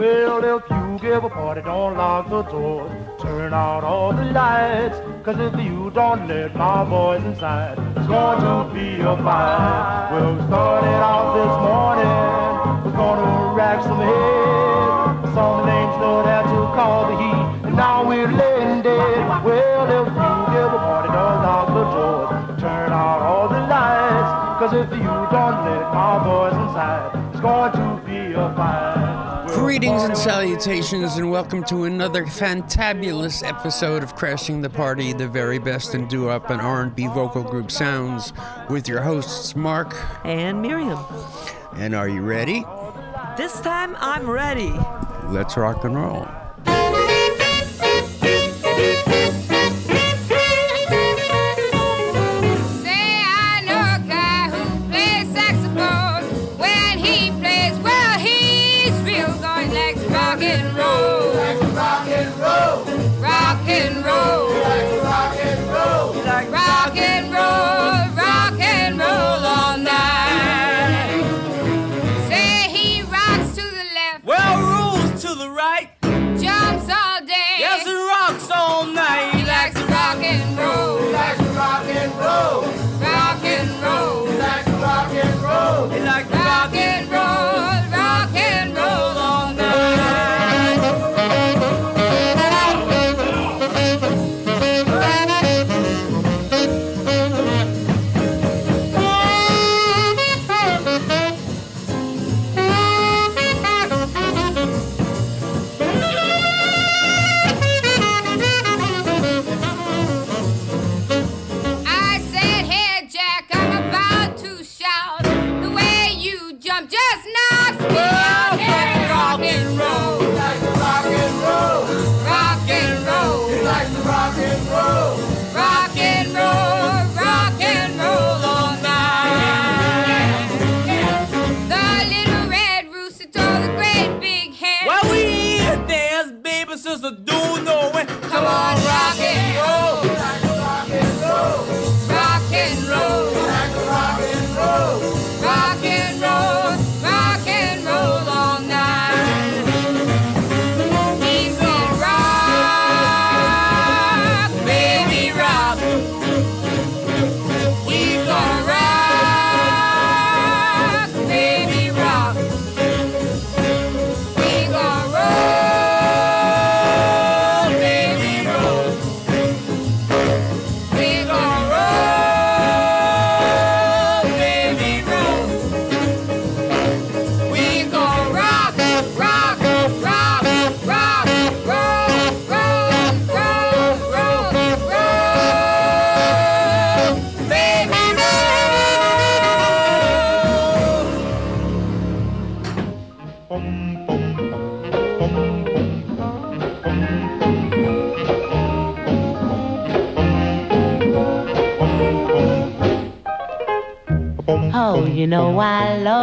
Well, if you give a party, don't lock the doors. Turn out all the lights. Cause if you don't let my boys inside, it's going to be a fight. Well, we started out this morning. We're gonna rack some heads. Some names know how to Greetings and salutations, and welcome to another fantabulous episode of Crashing the Party, the very best in doo-wop and R&B vocal group sounds, with your hosts Mark and Miriam. And are you ready? This time I'm ready. Let's rock and roll.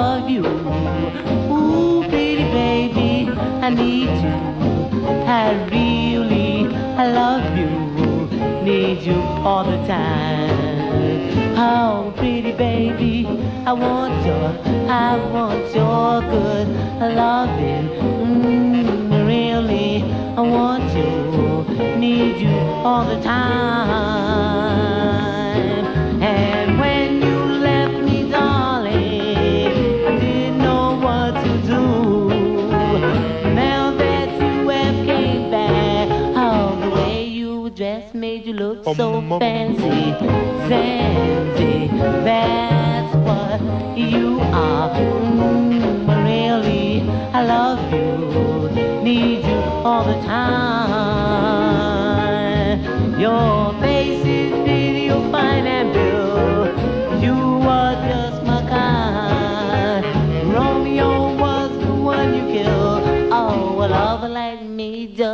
Love you. Ooh, pretty baby, I need you. I really, I love you. Need you all the time. Oh, pretty baby, I want your, I want your good loving. Mm, really, I want you. Need you all the time. So fancy, fancy. That's what you are. Mm, really, I love you, need you all the time. Your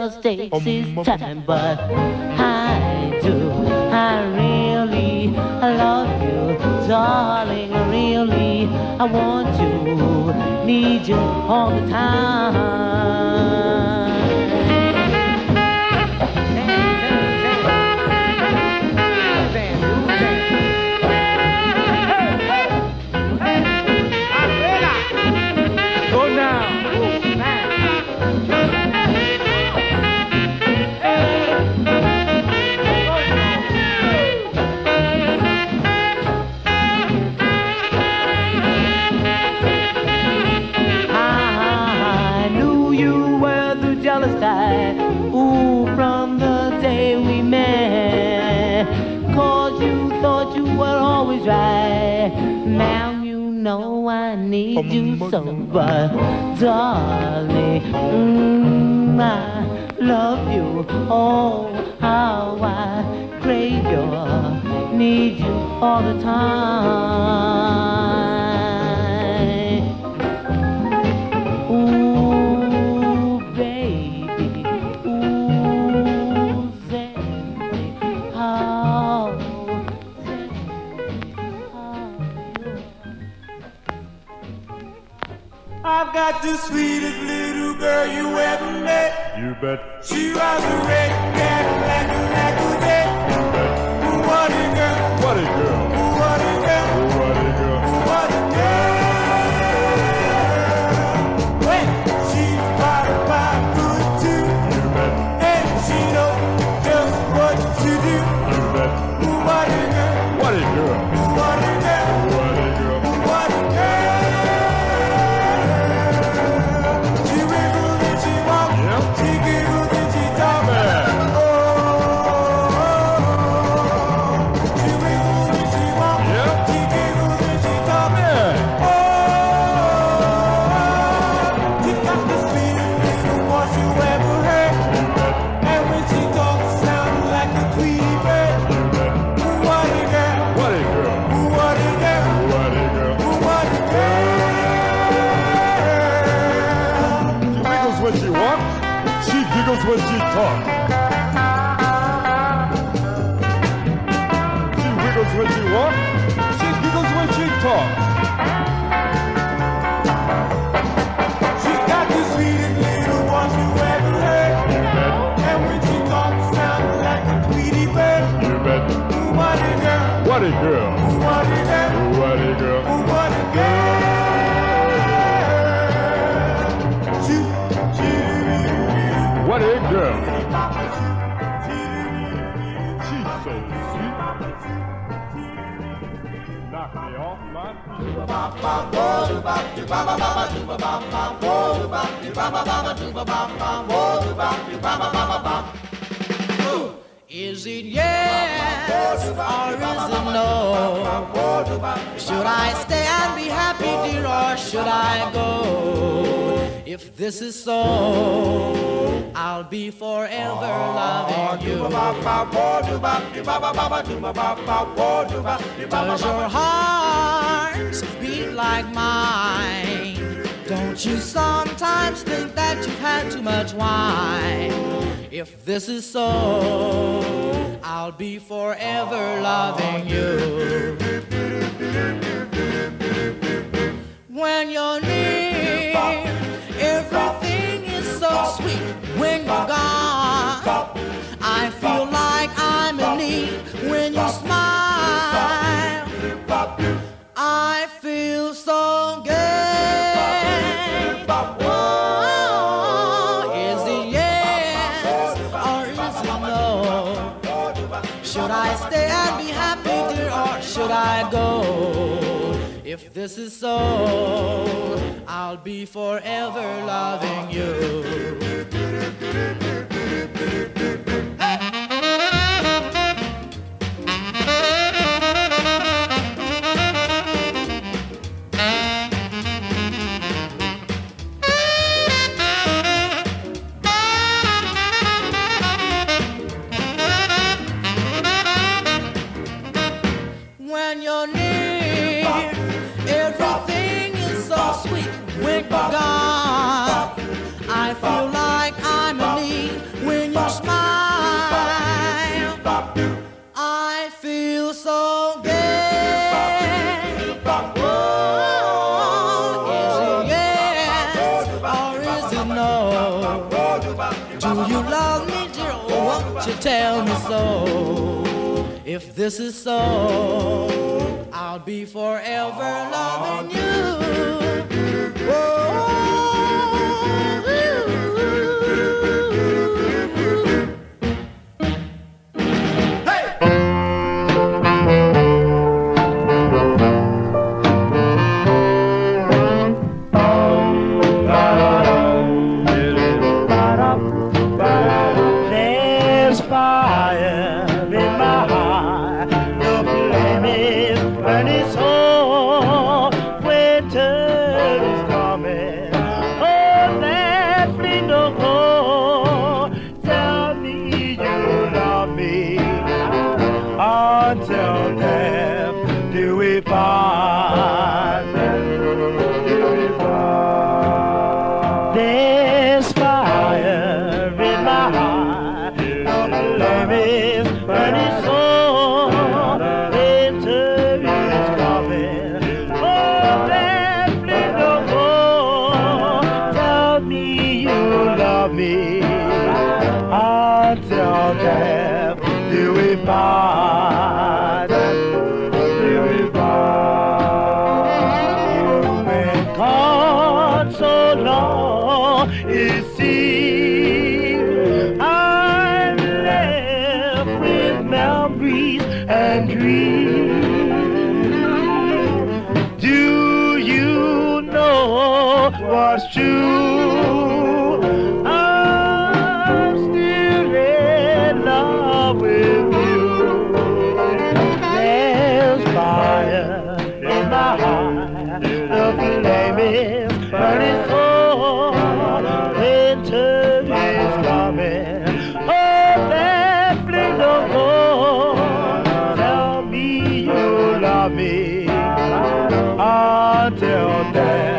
just takes his time, but I do. I really love you, darling. Really, I want you, need you all the time. do so, but darling, mm, I love you. Oh, how I crave you, need you all the time. not the sweetest little girl you ever met. You bet. She was a red Cadillac, like a day. You bet. What a girl. What a girl. Is it yes or is it no? Should I stay and be happy, dear, or should I go? If this is so, I'll be forever loving you. Does your heart beat like mine? Don't you sometimes think that you've had too much wine? If this is so, I'll be forever loving you. When you're near so sweet when you're gone. I feel If this is so, I'll be forever loving you. this is so, I'll be forever loving you. Whoa. Law. Until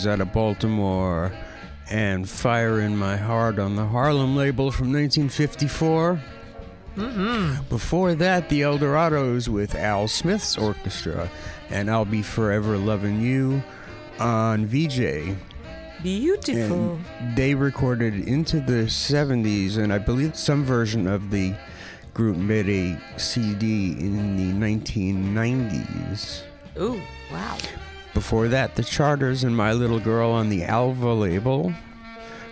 Kings out of Baltimore, and Fire in My Heart on the Harlem label from 1954. Mm-hmm. Before that, the Eldorados with Al Smith's orchestra, and I'll Be Forever Loving You on Vee-Jay. Beautiful. And they recorded into the 70s, and I believe some version of the group made a CD in the 1990s. Ooh, wow. Before that, the Charters and My Little Girl on the Alva label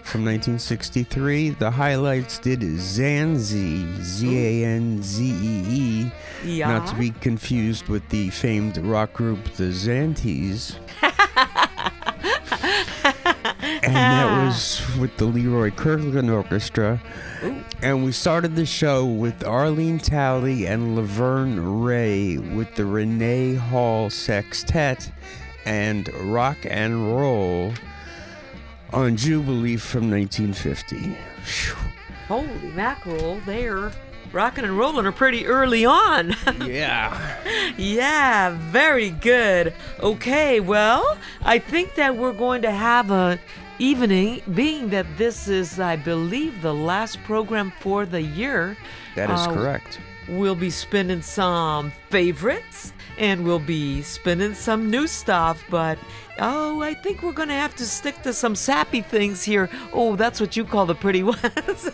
from 1963. The highlights did Zanzi, Z A N Z E E, not to be confused with the famed rock group the Zantes. and that was with the Leroy Kirkland Orchestra. And we started the show with Arlene Talley and Laverne Ray with the Renee Hall Sextet and Rock and Roll on Jubilee from 1950. Phew. Holy mackerel, they're rocking and rolling are pretty early on. Yeah. yeah, very good. Okay, well, I think that we're going to have a evening, being that this is, I believe, the last program for the year. That is Uh, correct. We'll be spinning some favorites and we'll be spinning some new stuff, but oh, I think we're gonna have to stick to some sappy things here. Oh, that's what you call the pretty ones.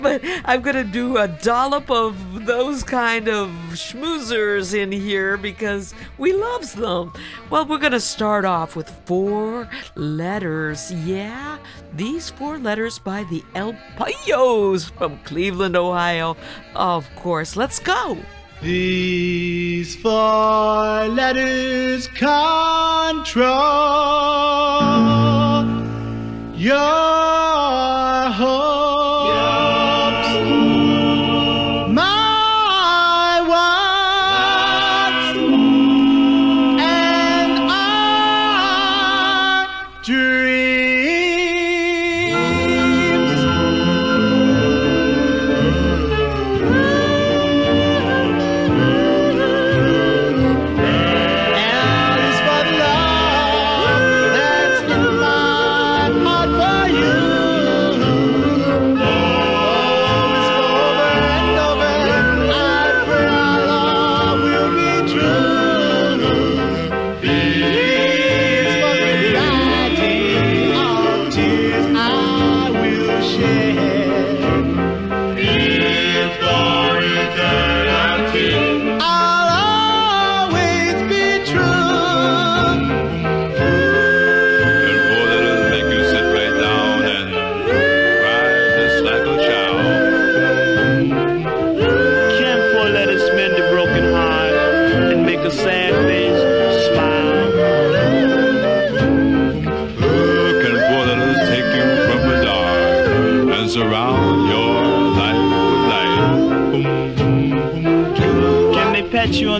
but I'm gonna do a dollop of those kind of schmoozers in here because we loves them. Well, we're gonna start off with four letters. Yeah, these four letters by the El Pollos from Cleveland, Ohio. Of course, let's go. These four letters control your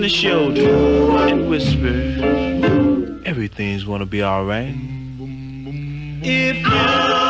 his shoulder and whisper, Everything's gonna be alright. If you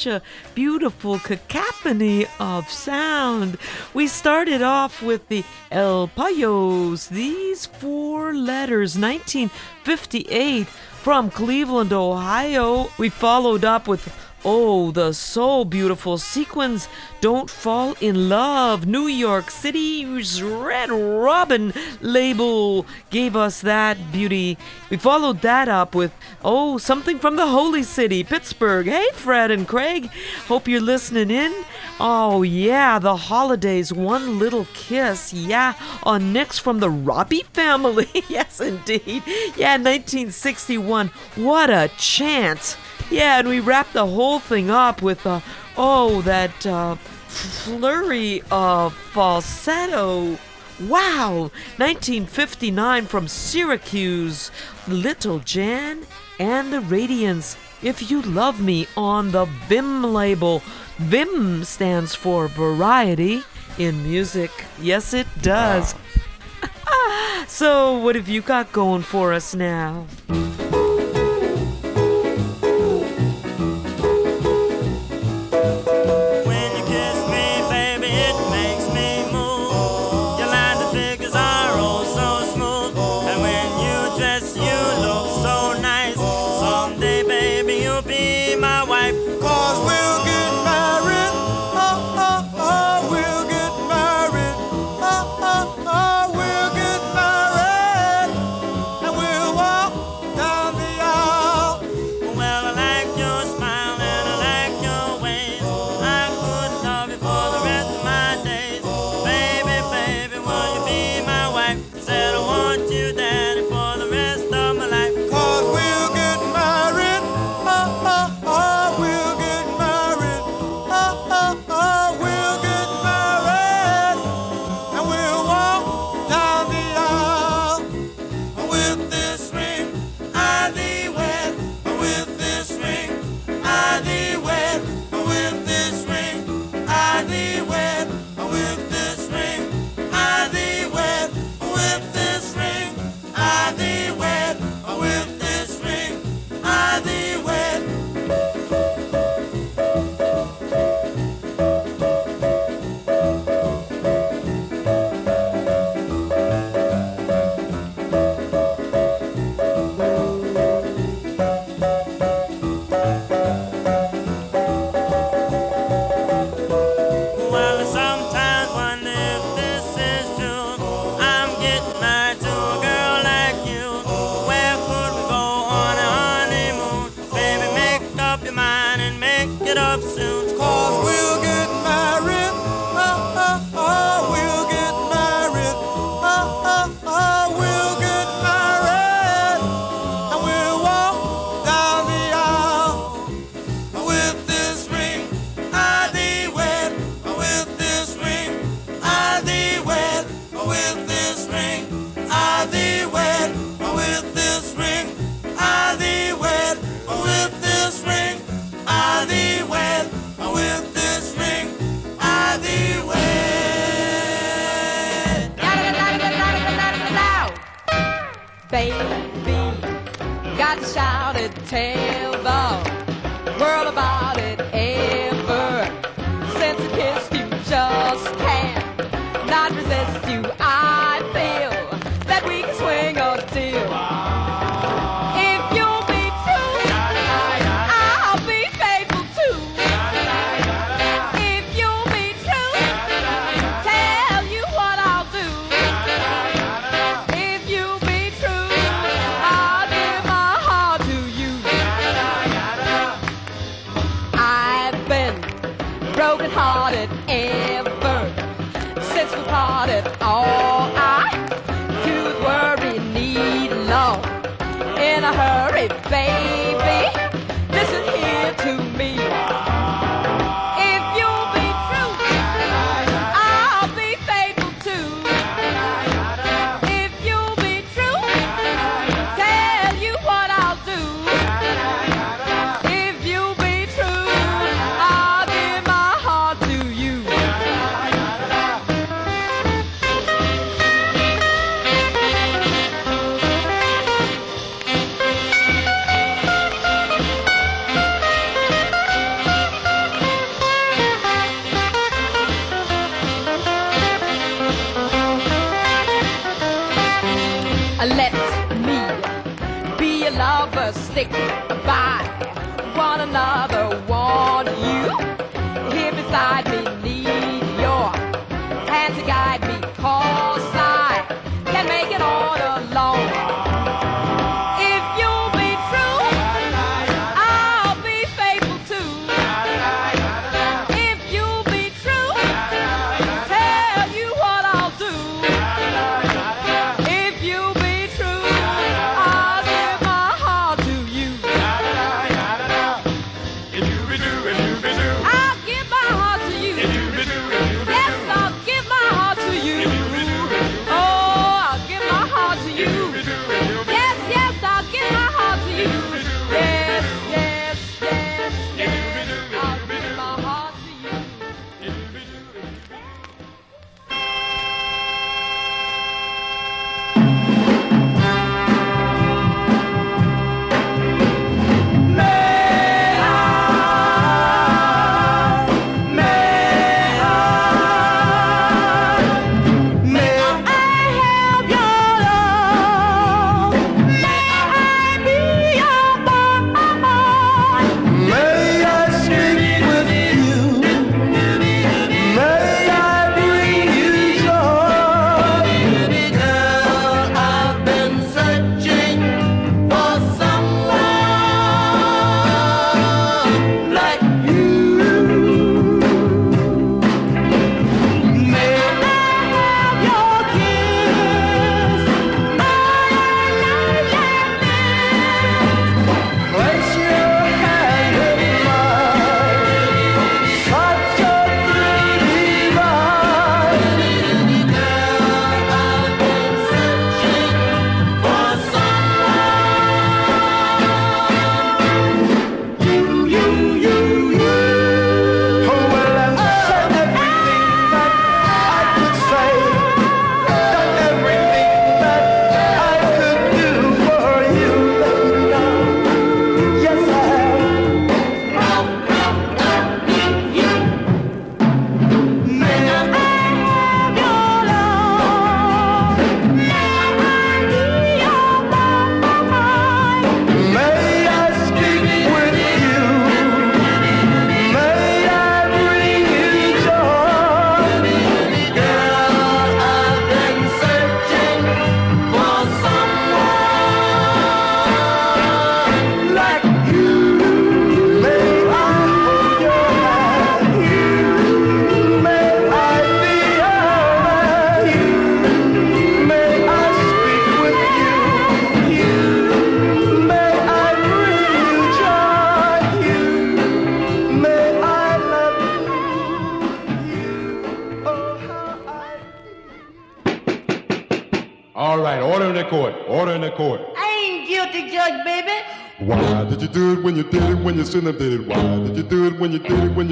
such a beautiful cacophony of sound. We started off with the El Pollos, these four letters, 1958 from Cleveland, Ohio. We followed up with Oh, the so beautiful sequins. Don't fall in love. New York City's Red Robin label gave us that beauty. We followed that up with, oh, something from the holy city, Pittsburgh. Hey, Fred and Craig. Hope you're listening in. Oh, yeah, the holidays, one little kiss. Yeah, on next from the Robbie family. yes, indeed. Yeah, 1961. What a chance. Yeah, and we wrapped the whole thing up with, uh, oh, that uh, flurry of falsetto. Wow, 1959 from Syracuse, Little Jan and the Radiants. If You Love Me on the VIM label. VIM stands for Variety in Music. Yes, it does. Wow. so, what have you got going for us now?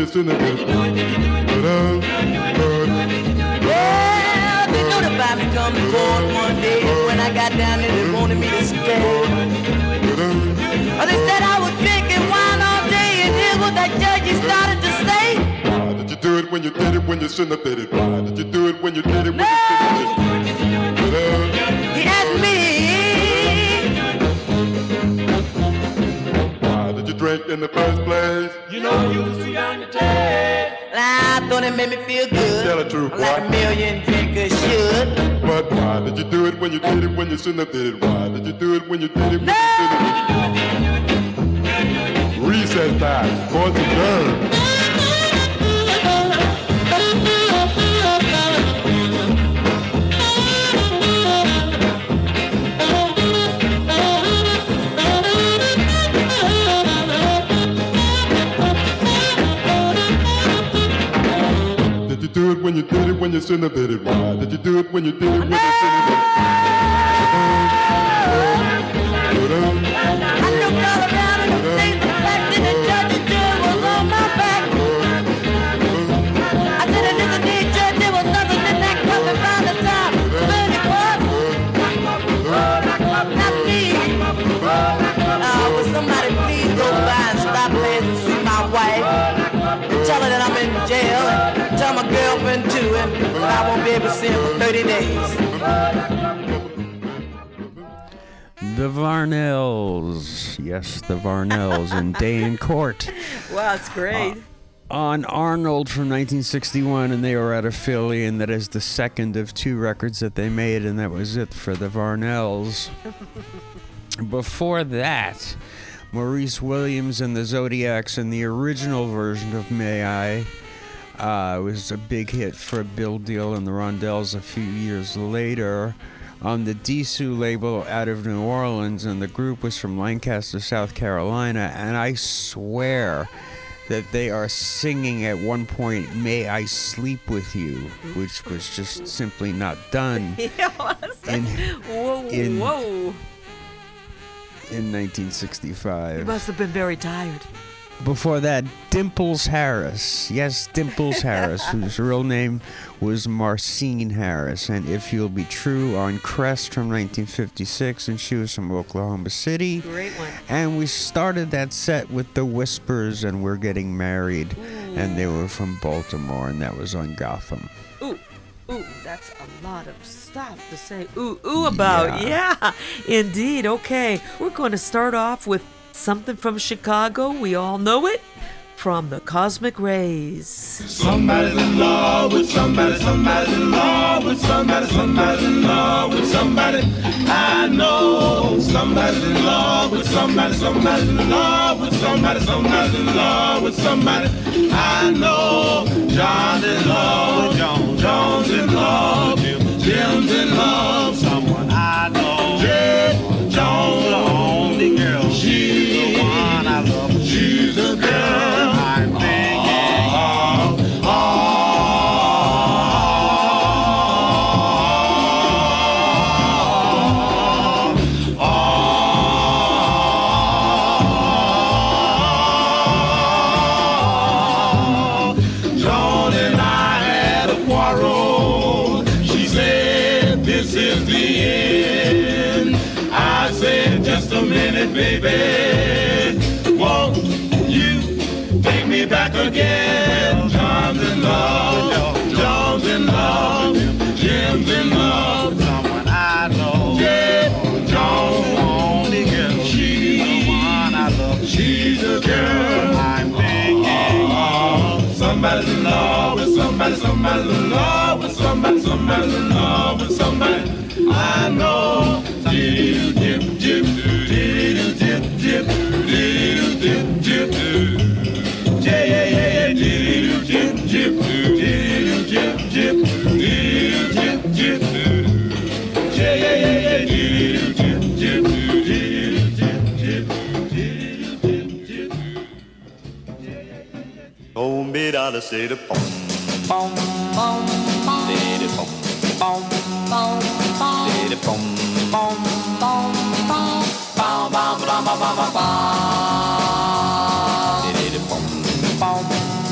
sooner. Well, they know the court one day. When I got down there, they wanted me to stand. They said I was drinking wine all day, and here's what that judge started to say. Why did you do it when you did it when you shouldn't have did it? Why did you do it when you did it? When money made me feel good. Tell the truth, boy. Like a million drinkers should. But why did you do it when you did it when you shouldn't have did it? Why did you do it when you did it when no! you shouldn't have did it? Recess time, going to learn. in the? Did you do it when you did it when you did it? I won't be able to simp 30 days. The Varnells. Yes, the Varnells and Day in Court. Wow, it's great. Uh, on Arnold from 1961, and they were out of Philly, and that is the second of two records that they made, and that was it for the Varnells. Before that, Maurice Williams and the Zodiacs and the original version of May I. Uh, it was a big hit for Bill Deal and the Rondells a few years later on the Dee-Su label out of New Orleans, and the group was from Lancaster, South Carolina. And I swear that they are singing at one point, May I Sleep with You, which was just simply not done Yeah, in, whoa, in- whoa. in 1965. You must have been very tired. Before that, Dimples Harris. Yes, Dimples Harris, whose real name was Marcine Harris. And If You'll Be True on Crest from 1956, and she was from Oklahoma City. Great one. And we started that set with The Whispers and We're Getting Married. And they were from Baltimore, and that was on Gotham. Ooh, ooh, that's a lot of stuff to say ooh, ooh about. Yeah. indeed. Okay, we're going to start off with something from Chicago. We all know it from the Cosmic Rays. Somebody's in love with somebody, somebody's in love with somebody, somebody's in love with somebody. I know somebody's in love with somebody, somebody's in love with somebody, somebody's in love with somebody. I know John's in love with John, John's in love, Jim's in love with someone. I know. Yeah, John's I know. Diddle dip dip, diddle dip dip, diddle dip dip. Yeah yeah yeah yeah, diddle dip dip, diddle dip dip, diddle dip dip. Yeah yeah yeah yeah, diddle dip dip, diddle dip dip, diddle dip dip. Oh, me da da say the pom the pom bom, bom, bom, bom, bom, bom, bom, bom, bom, bom, bom, bom. say the pom Bom,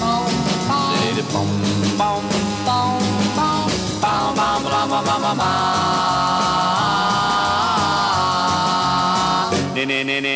bom, bom, say the pom bom, bom, bom, bom, bom, bom, bom, bom, bom, bom. ne ne ne ne ne ne ne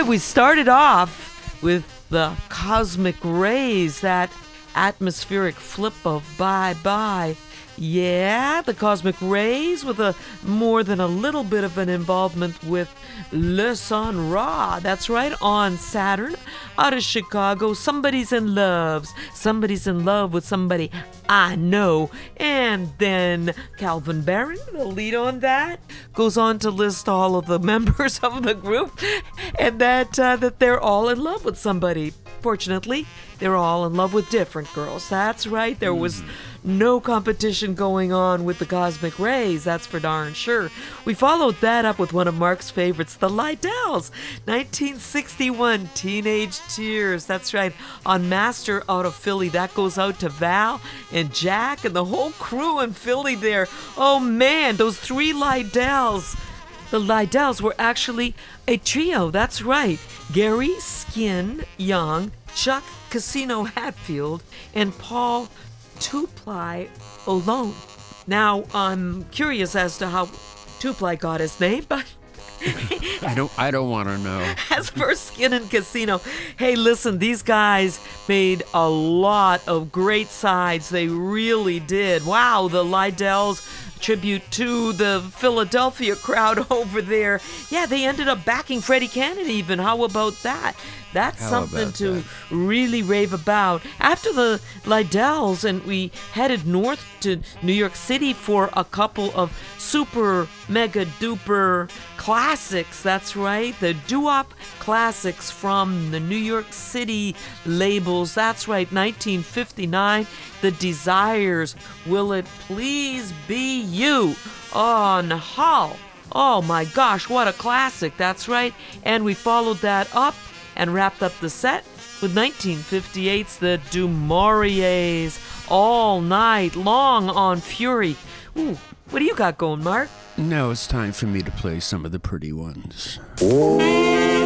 right, we started off with the cosmic rays, that atmospheric flip of bye bye. Yeah, the cosmic rays with a more than a little bit of an involvement with Le Sun Ra. That's right, on Saturn, out of Chicago. Somebody's in love. Somebody's in love with somebody I know. And then Calvin Barron, the lead on that, goes on to list all of the members of the group and that uh, that they're all in love with somebody. Fortunately, they're all in love with different girls. That's right. There was no competition going on with the cosmic rays, that's for darn sure. We followed that up with one of Mark's favorites, the Lydells. 1961, Teenage Tears. That's right. On Master out of Philly. That goes out to Val and Jack and the whole crew in Philly there. Oh man, those three Lydells. The Lydells were actually a trio, that's right. Gary Skin Young, Chuck Casino Hatfield, and Paul Two Ply alone. Now, I'm curious as to how Two Ply got his name, but I don't. I don't want to know. as for Skin and Casino, hey, listen, these guys made a lot of great sides. They really did. Wow, the Lydells tribute to the Philadelphia crowd over there. Yeah, they ended up backing Freddie Cannon even. How about that? That's How something to that? really rave about. After the Lydells, and we headed north to New York City for a couple of super mega duper classics. That's right, the doo-wop classics from the New York City labels. That's right, 1959, The Desires. Will it please be you? On Hull. Oh my gosh, what a classic. That's right. And we followed that up and wrapped up the set with 1958's The Du Mauriers all night long on Fury. Ooh, what do you got going, Mark? Now it's time for me to play some of the pretty ones. Oh.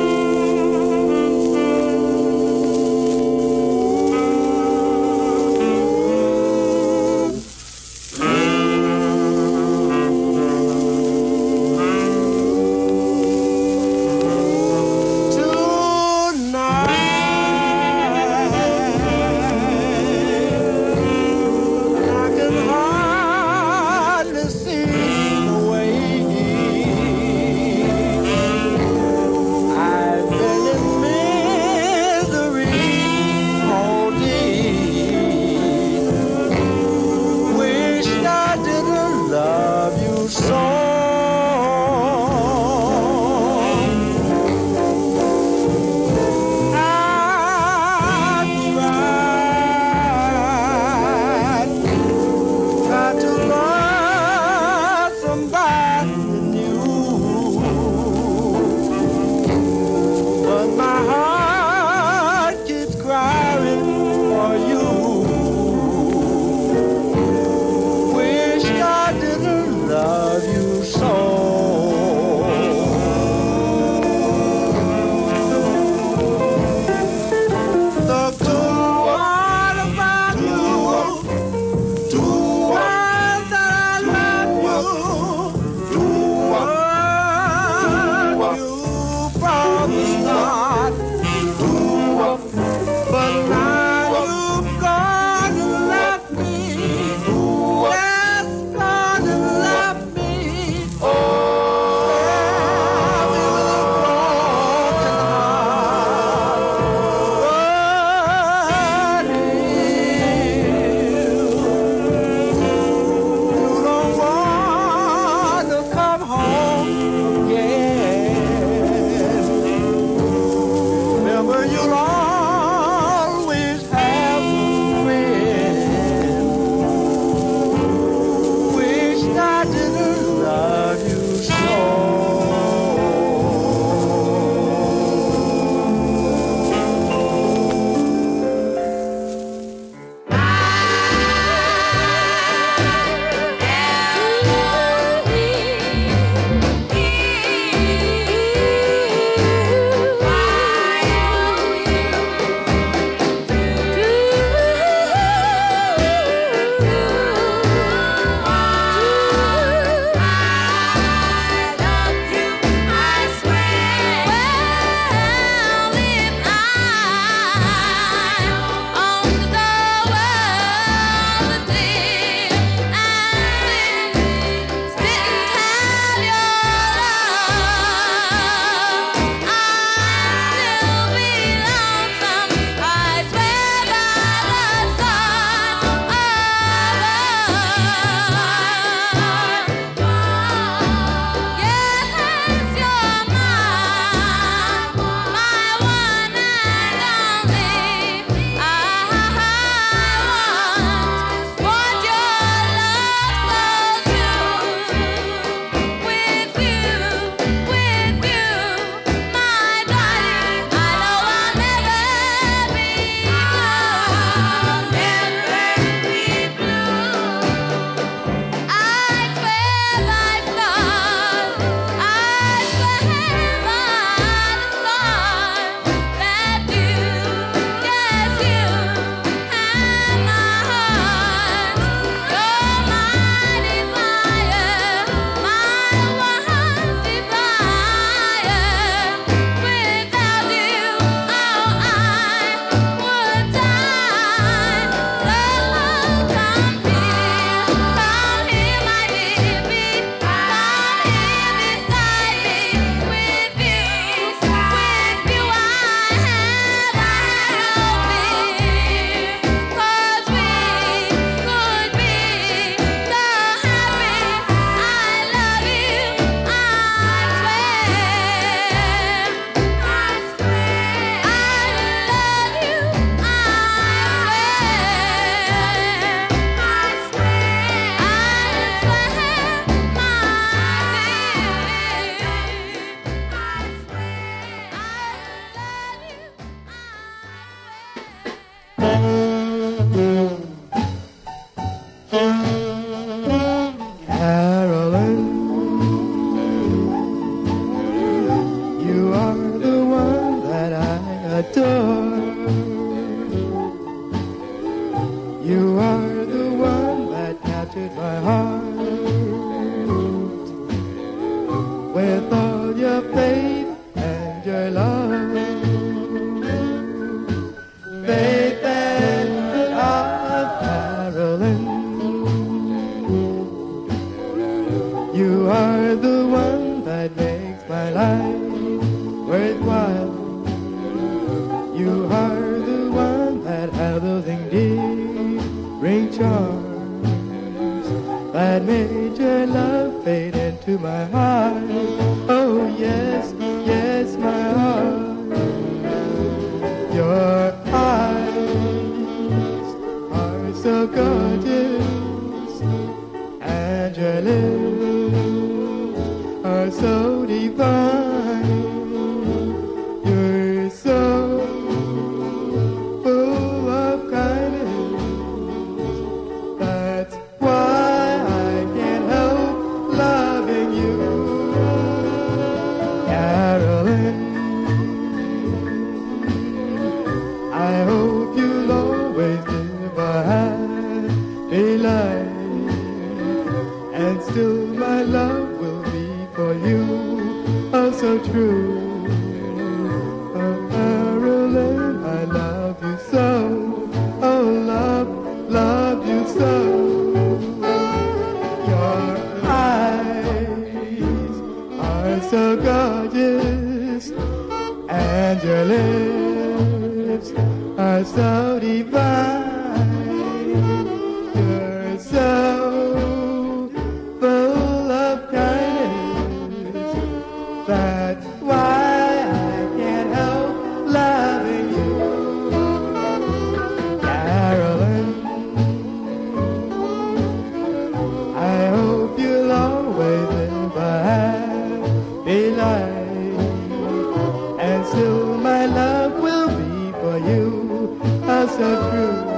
my love will be for you. as so true.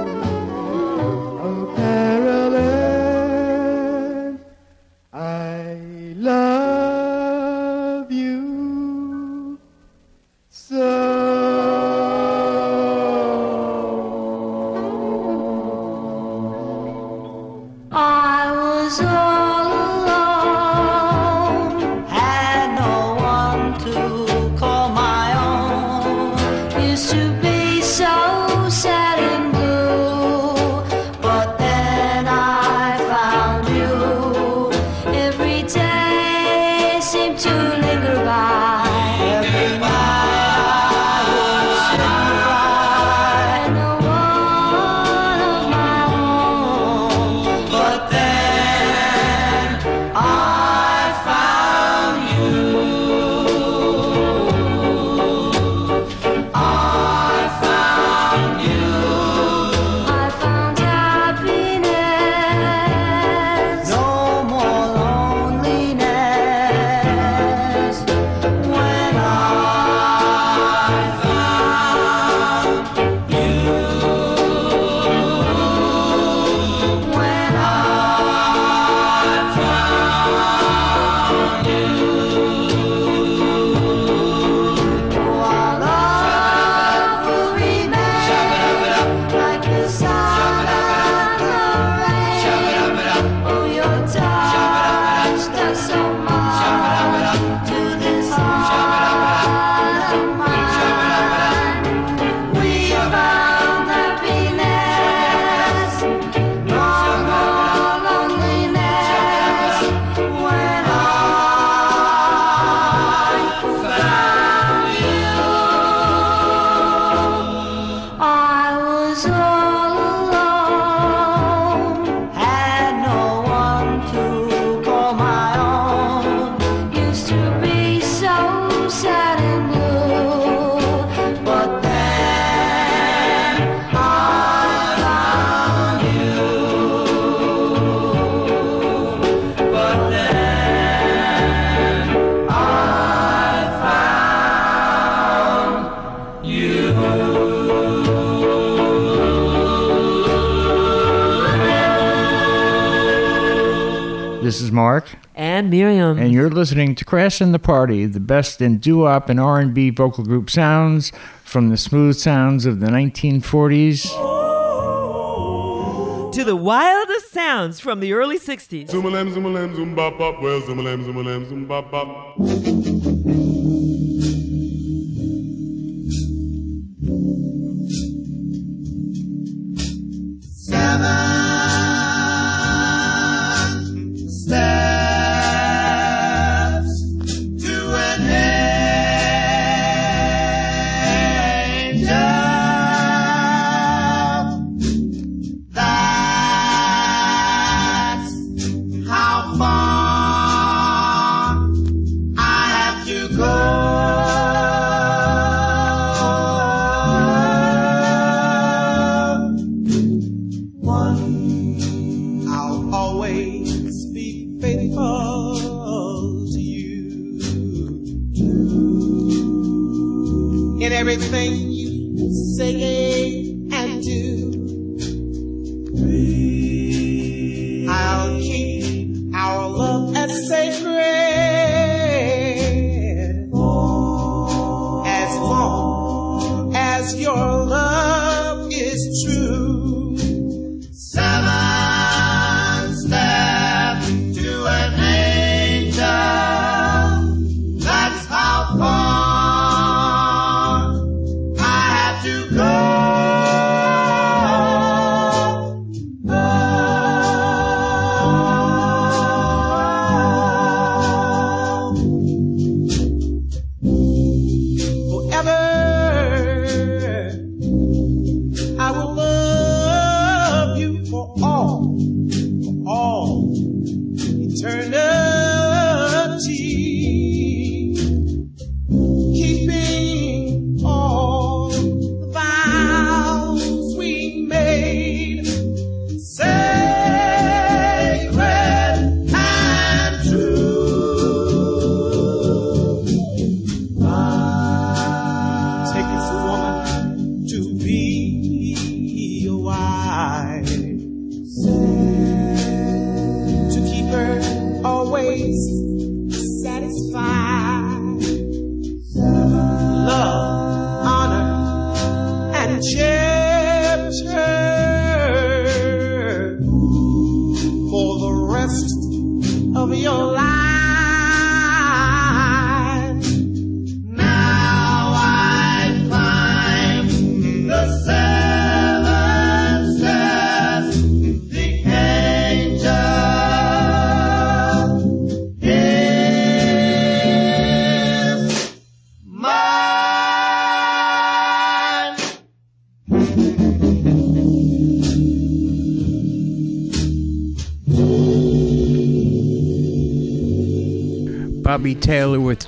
listening to Crash and the Party, the best in doo-wop and R&B vocal group sounds from the smooth sounds of the 1940s to the wildest sounds from the early 60s. In everything you say and do.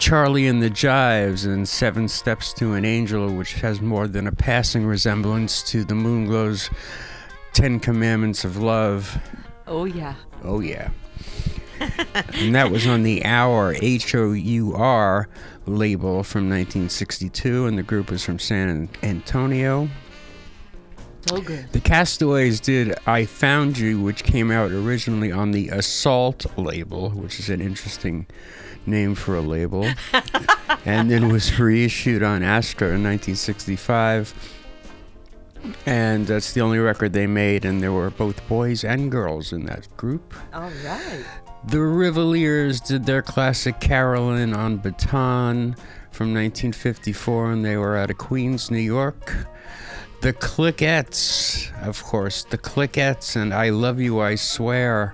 Charlie and the Jives and Seven Steps to an Angel, which has more than a passing resemblance to the Moonglow's Ten Commandments of Love. Oh, yeah. Oh, yeah. and that was on the Hour H O U R label from 1962, and the group was from San Antonio. So good. The Castaways did I Found You, which came out originally on the Assault label, which is an interesting name for a label, and then was reissued on Astra in 1965. And that's the only record they made, and there were both boys and girls in that group. All right. The Rivileers did their classic Carolyn on Baton from 1954, and they were out of Queens, New York. The Clickettes, of course, the Clickettes, and I Love You, I Swear.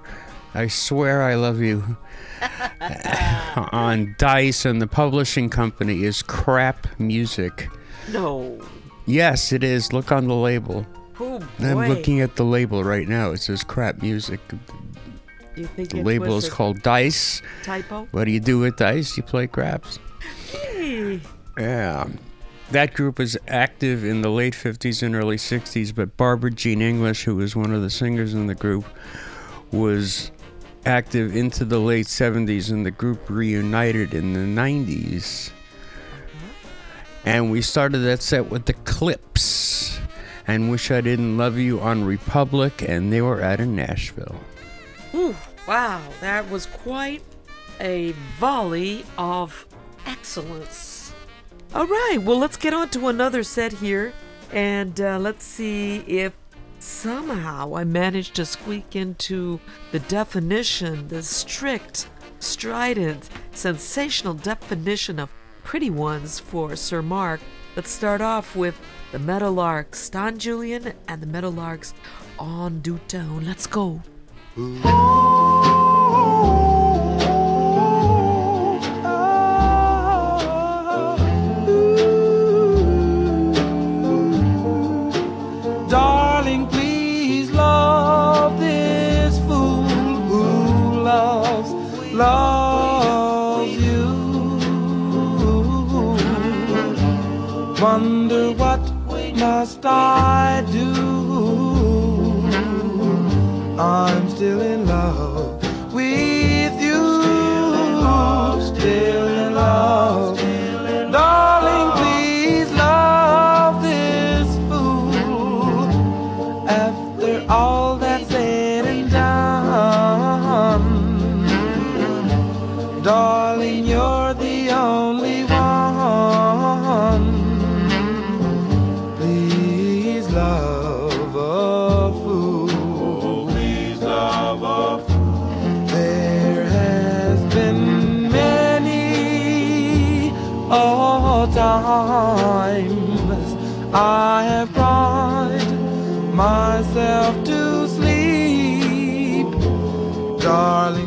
I swear I love you. on Dice, and the publishing company is Crap Music. No. Yes, it is. Look on the label. Oh, boy. I'm looking at the label right now. It says Crap Music. You think The label is called Dice. Typo? What do you do with dice? You play craps. Hey. Yeah. That group was active in the late 50s and early 60s, but Barbara Jean English, who was one of the singers in the group, was active into the late 70s, and the group reunited in the 90s. And we started that set with the Clips and Wish I Didn't Love You on Republic, and they were out in Nashville. Ooh, wow, that was quite a volley of excellence. All right, well, let's get on to another set here, and uh, let's see if Somehow I managed to squeak into the definition, the strict, strident, sensational definition of pretty ones for Sir Mark. Let's start off with the Meadowlarks, Stan Julian and the Meadowlarks on Dootone. Let's go. Ooh. must I do? I'm still in love. darling.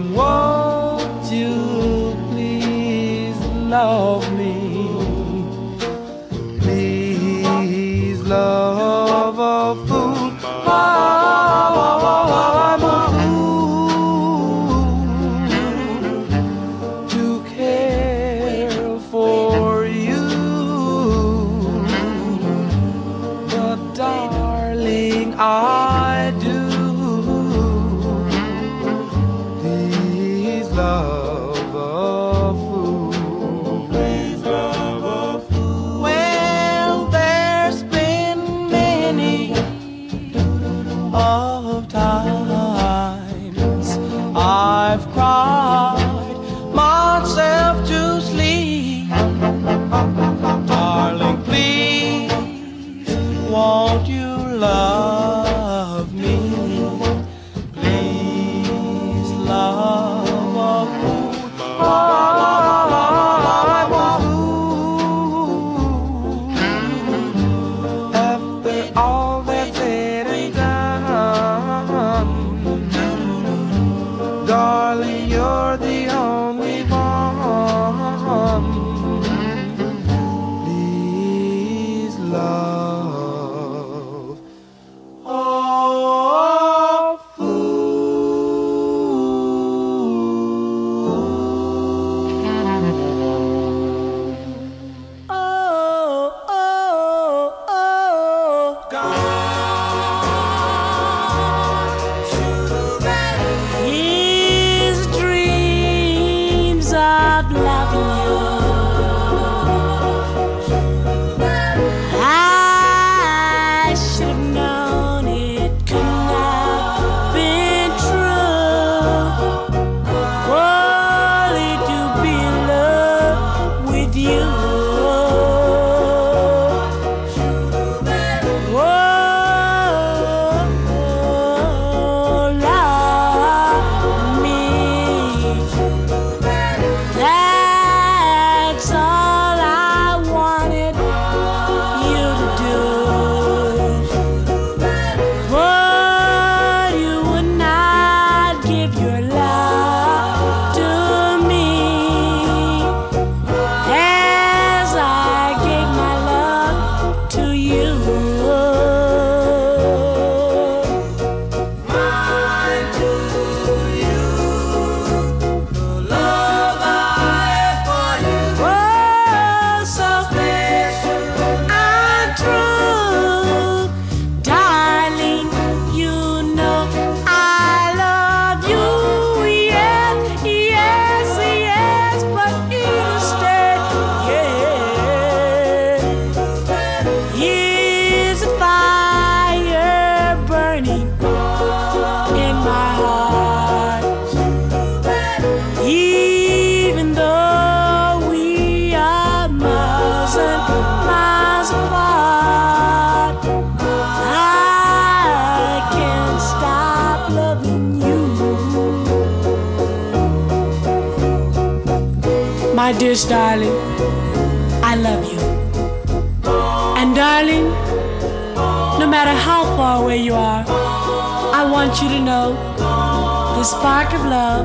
The spark of love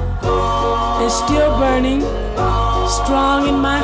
is still burning strong in my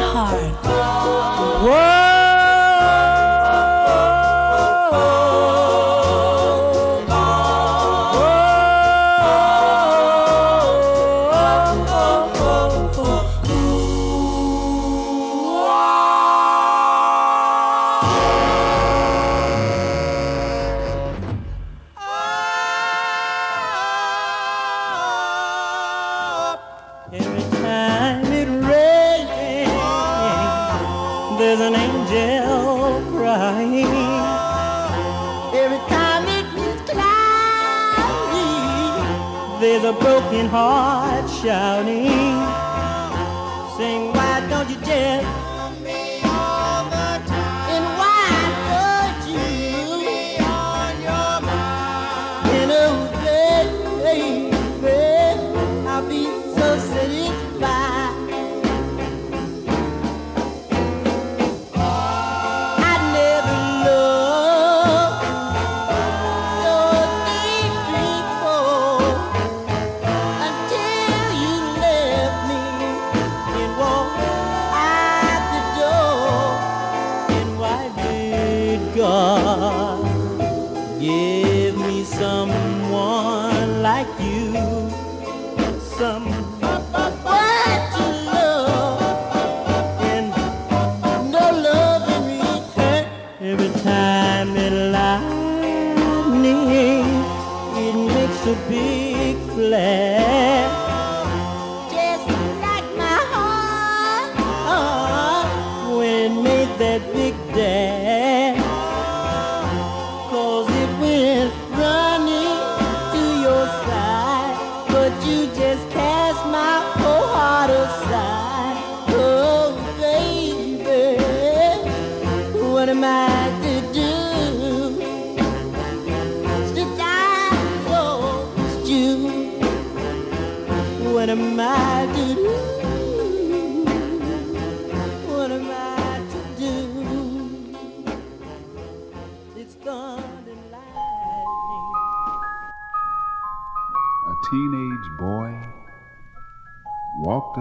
let me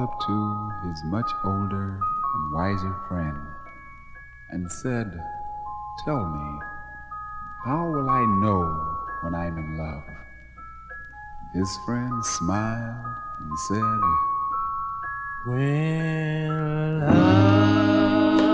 up to his much older and wiser friend and said, Tell me, how will I know when I'm in love? His friend smiled and said, When love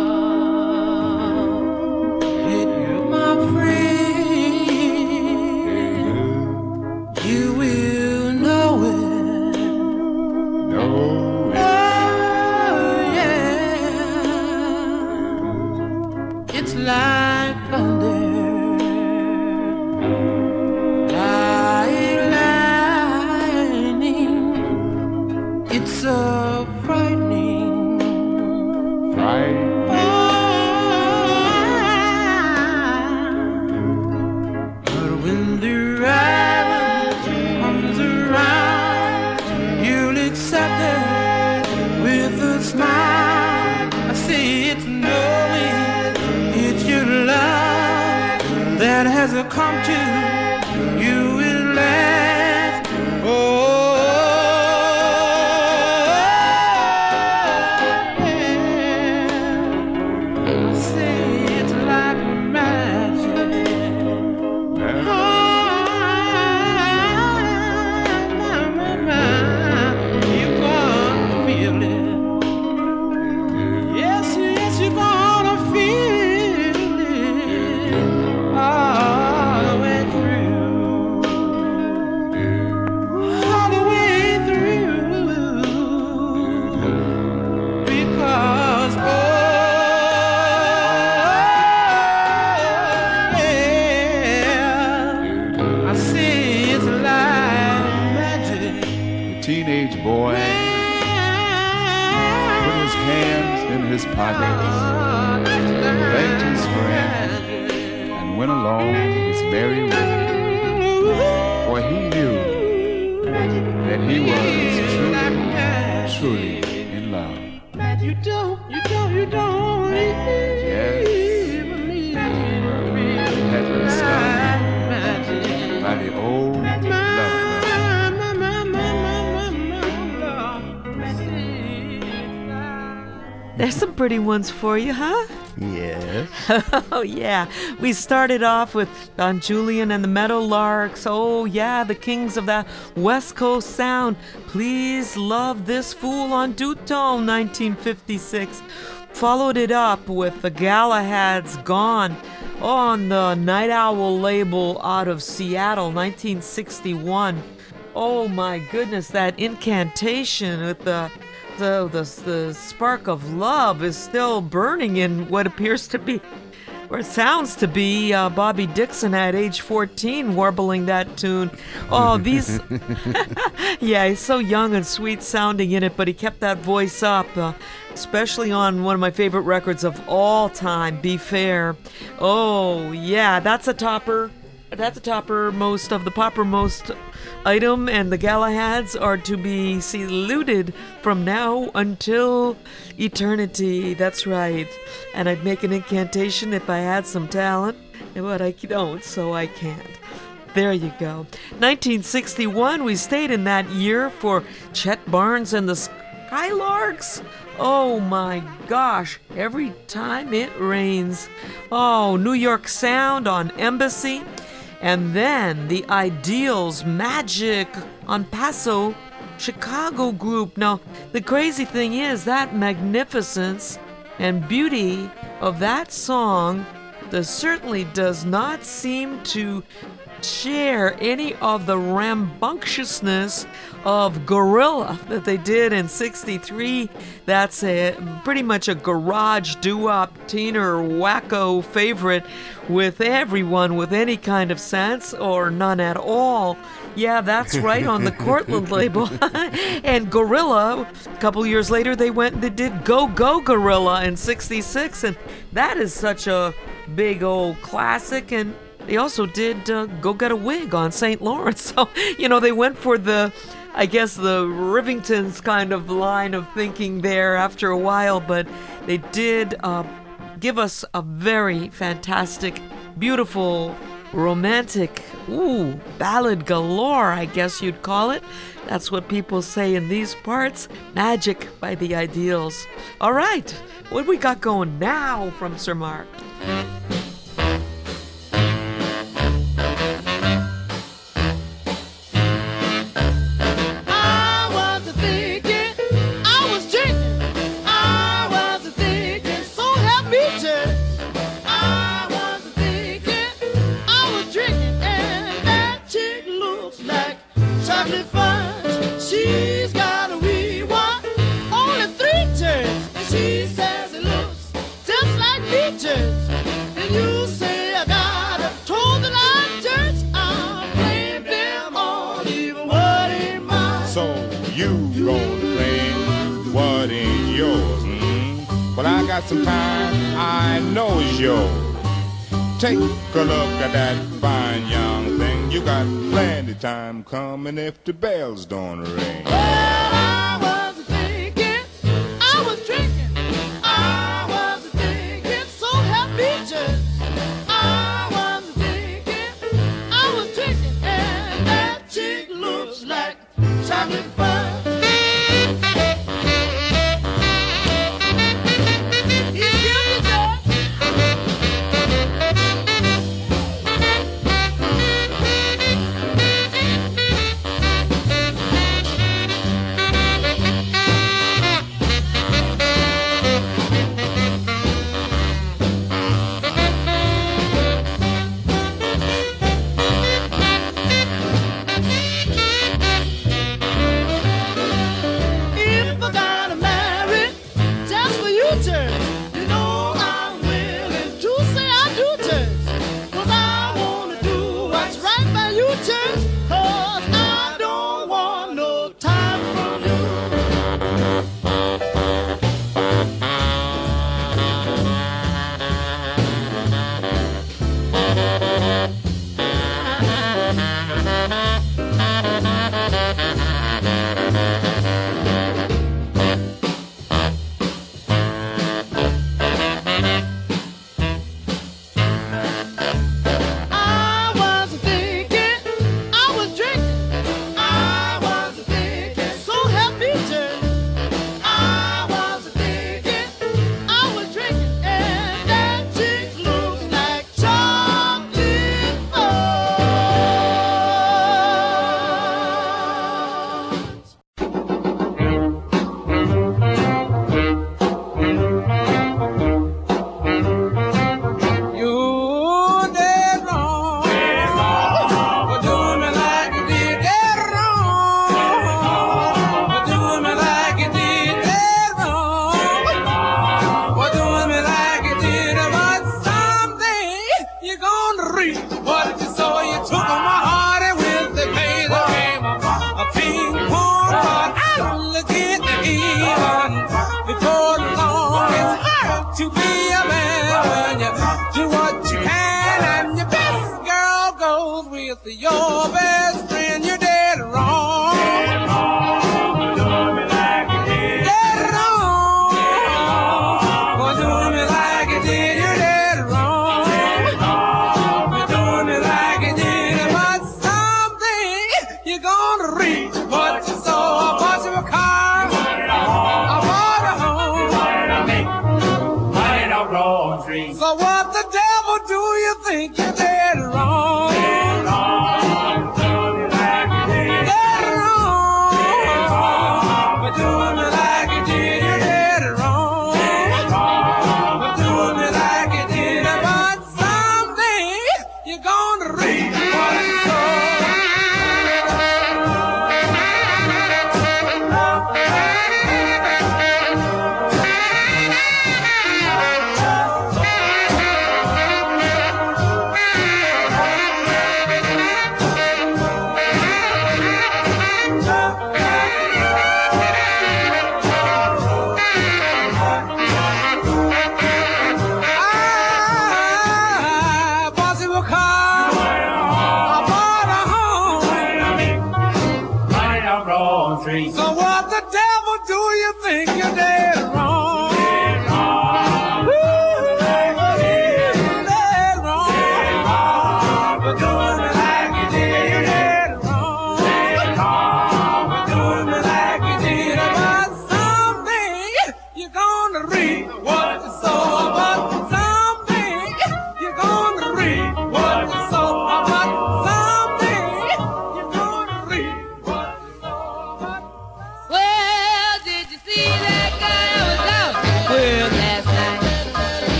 ones for you, huh? Yes. oh, yeah. We started off with Don Julian and the Meadowlarks. Oh, yeah, the kings of that West Coast sound. Please love this fool on Dootone, 1956. Followed it up with the Galahads Gone on the Night Owl label out of Seattle, 1961. Oh my goodness, that incantation with the the, the the spark of love is still burning in what appears to be or it sounds to be uh, Bobby Dixon at age 14 warbling that tune. Oh, these. yeah, he's so young and sweet sounding in it, but he kept that voice up, uh, especially on one of my favorite records of all time, Be Fair. Oh, yeah, that's a topper. That's a topper most of the popper most item, and the Galahads are to be saluted from now until eternity. That's right. And I'd make an incantation if I had some talent, but I don't, so I can't. There you go. 1961, we stayed in that year for Chet Barnes and the Skylarks. Oh my gosh, every time it rains. Oh, New York Sound on Embassy. And then the Ideals Magic on Paso Chicago group. Now, the crazy thing is that magnificence and beauty of that song that certainly does not seem to share any of the rambunctiousness of Gorilla that they did in 63. That's a pretty much a garage doo-wop teener wacko favorite with everyone with any kind of sense or none at all. Yeah, that's right on the Cortland label. and Gorilla, a couple years later, they went and they did Go Go Gorilla in 66. And that is such a big old classic. And they also did uh, Go Get a Wig on St. Lawrence. So, you know, they went for the, I guess, the Rivingtons kind of line of thinking there after a while, but they did uh, give us a very fantastic, beautiful, romantic, ooh, ballad galore, I guess you'd call it. That's what people say in these parts. Magic by the Ideals. All right, what we got going now from Sir Mark? Got some time I know is yours. Take a look at that fine young thing. You got plenty time coming if the bells don't ring. I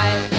は。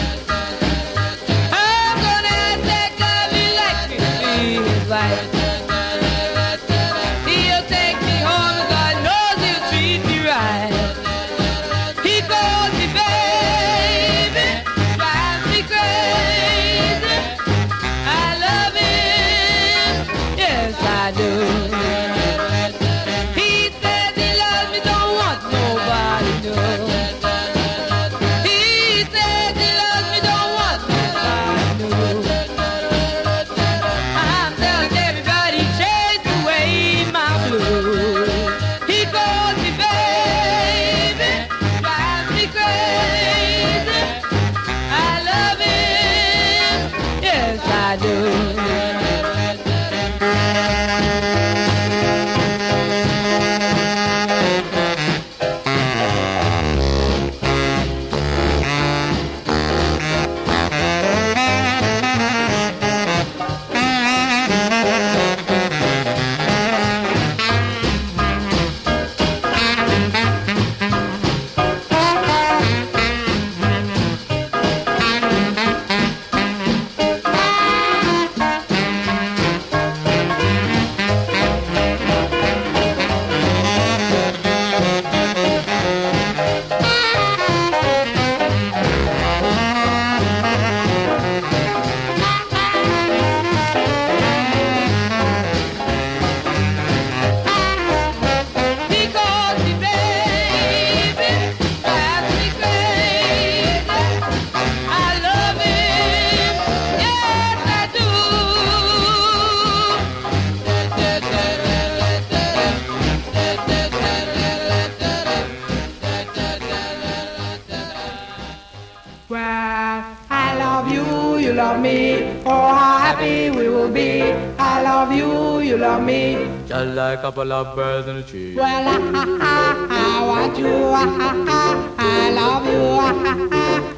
birds in the trees. Well, I, I, I want you, I, I love you,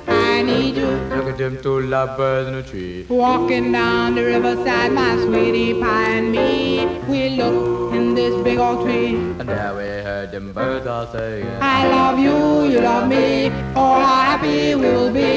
I, need you. Look at them two lovers in a tree. Walking down the riverside, my sweetie pie and me. We look in this big old tree. And there we heard them birds all saying, I love you, you love me. Oh, how happy we will be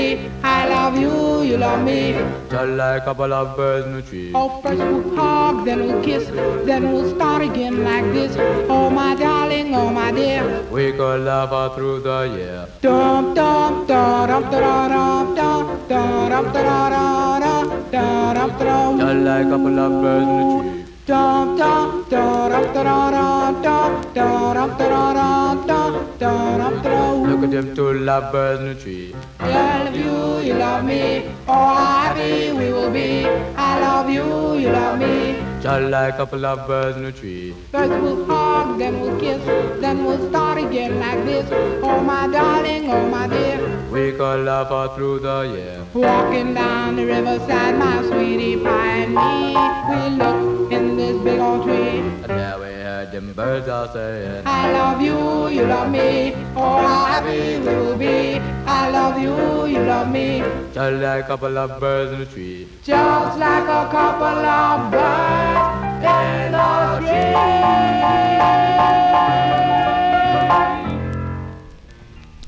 you, love me. Just like a couple of birds in a tree. Oh, first we'll hug, then we'll kiss, then we'll start again like this. Oh, my darling, oh, my dear. We could love all through the year. Dum dum da dum da dum dum da dum da da da dum Just like a couple of birds in a tree. dum dum da dum da da da da dum da da da da dum da Look at them two lovebirds in a tree. I love you, you love me. Oh, happy we will be. I love you, you love me. Just like a couple of birds in a tree. First we'll hug, then we'll kiss, then we'll start again like this. Oh, my darling, oh, my dear. We could laugh all through the year. Walking down the riverside, my sweetie pie and me. We look in this big old tree. And there we them birds all saying. I love you, you love me. Oh, how happy we will be. I love you, you love me. Just like a couple of birds in a tree. Just like a couple of birds in the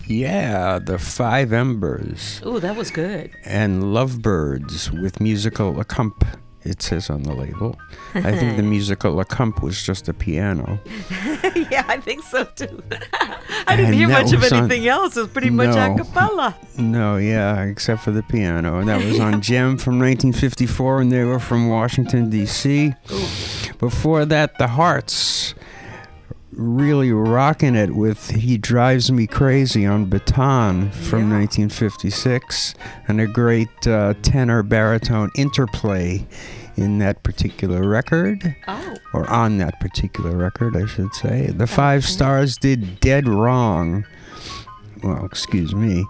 Yeah, the Five Embers Ooh, that was good. and Lovebirds with musical accomp. It says on the label. I think the musical accomp was just a piano. yeah, I think so too. I didn't And hear much of was on- anything else. It was pretty much a No. cappella. No, yeah, except for the piano. And that was on Gem from 1954, and they were from Washington, D.C. Before that, the Hearts really rocking it with He Drives Me Crazy on Baton from 1956, and a great uh, tenor baritone interplay in that particular record. Oh. Or on that particular record, I should say. The Five Stars did Dead Wrong. Well, excuse me.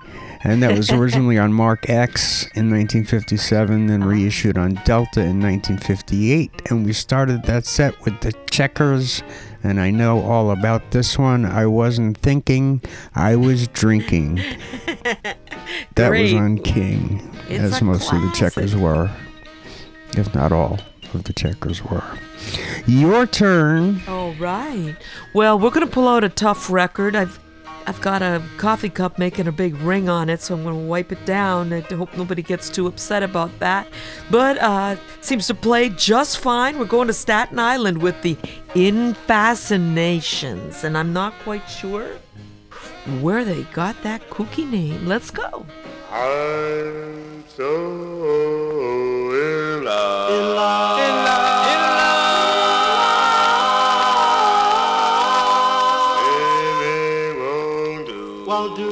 And that was originally on Mark X in 1957, then reissued on Delta in 1958. And we started that set with the Checkers. And I know all about this one. I wasn't thinking, I was drinking. That was on King, It's as most of the Checkers were, if not all of the Checkers were. Your turn. All right. Well, we're gonna pull out a tough record. I've I've got a coffee cup making a big ring on it, so I'm gonna wipe it down. I hope nobody gets too upset about that. But uh, seems to play just fine. We're going to Staten Island with the In Fascinations, and I'm not quite sure where they got that kooky name. Let's go. I'm so in love. In love. In Won't do. Won't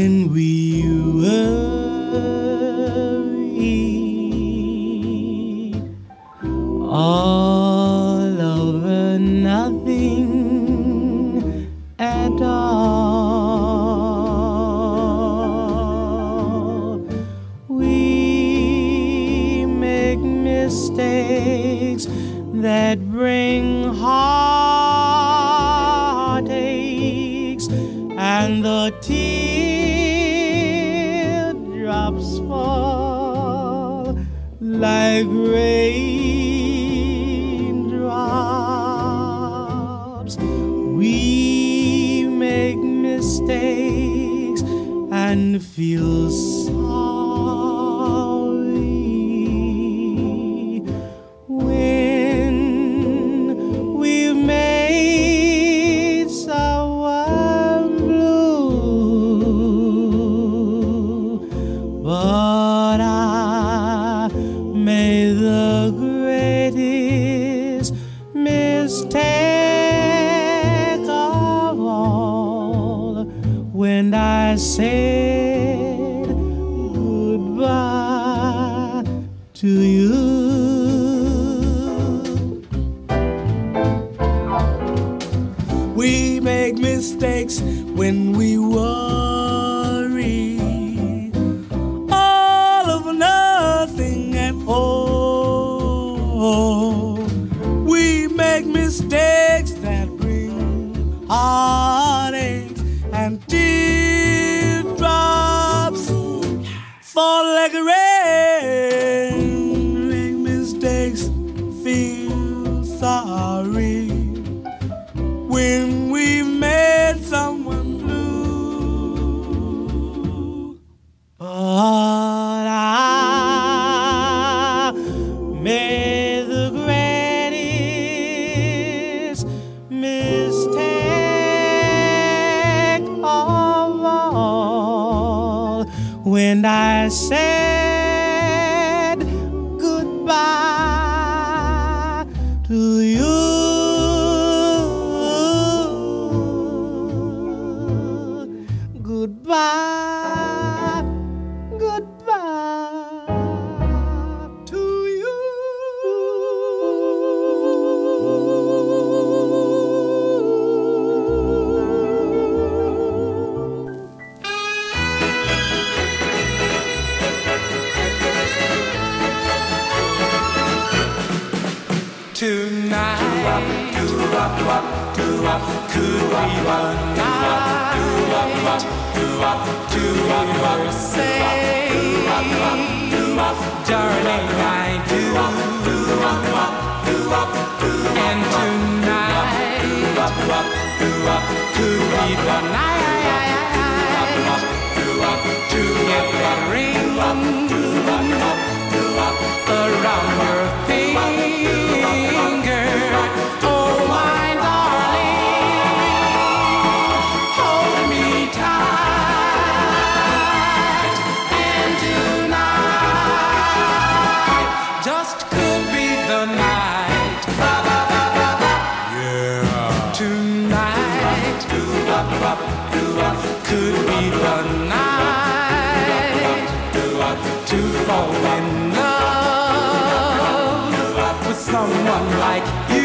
when we Tonight could be the night to fall in love with someone like you.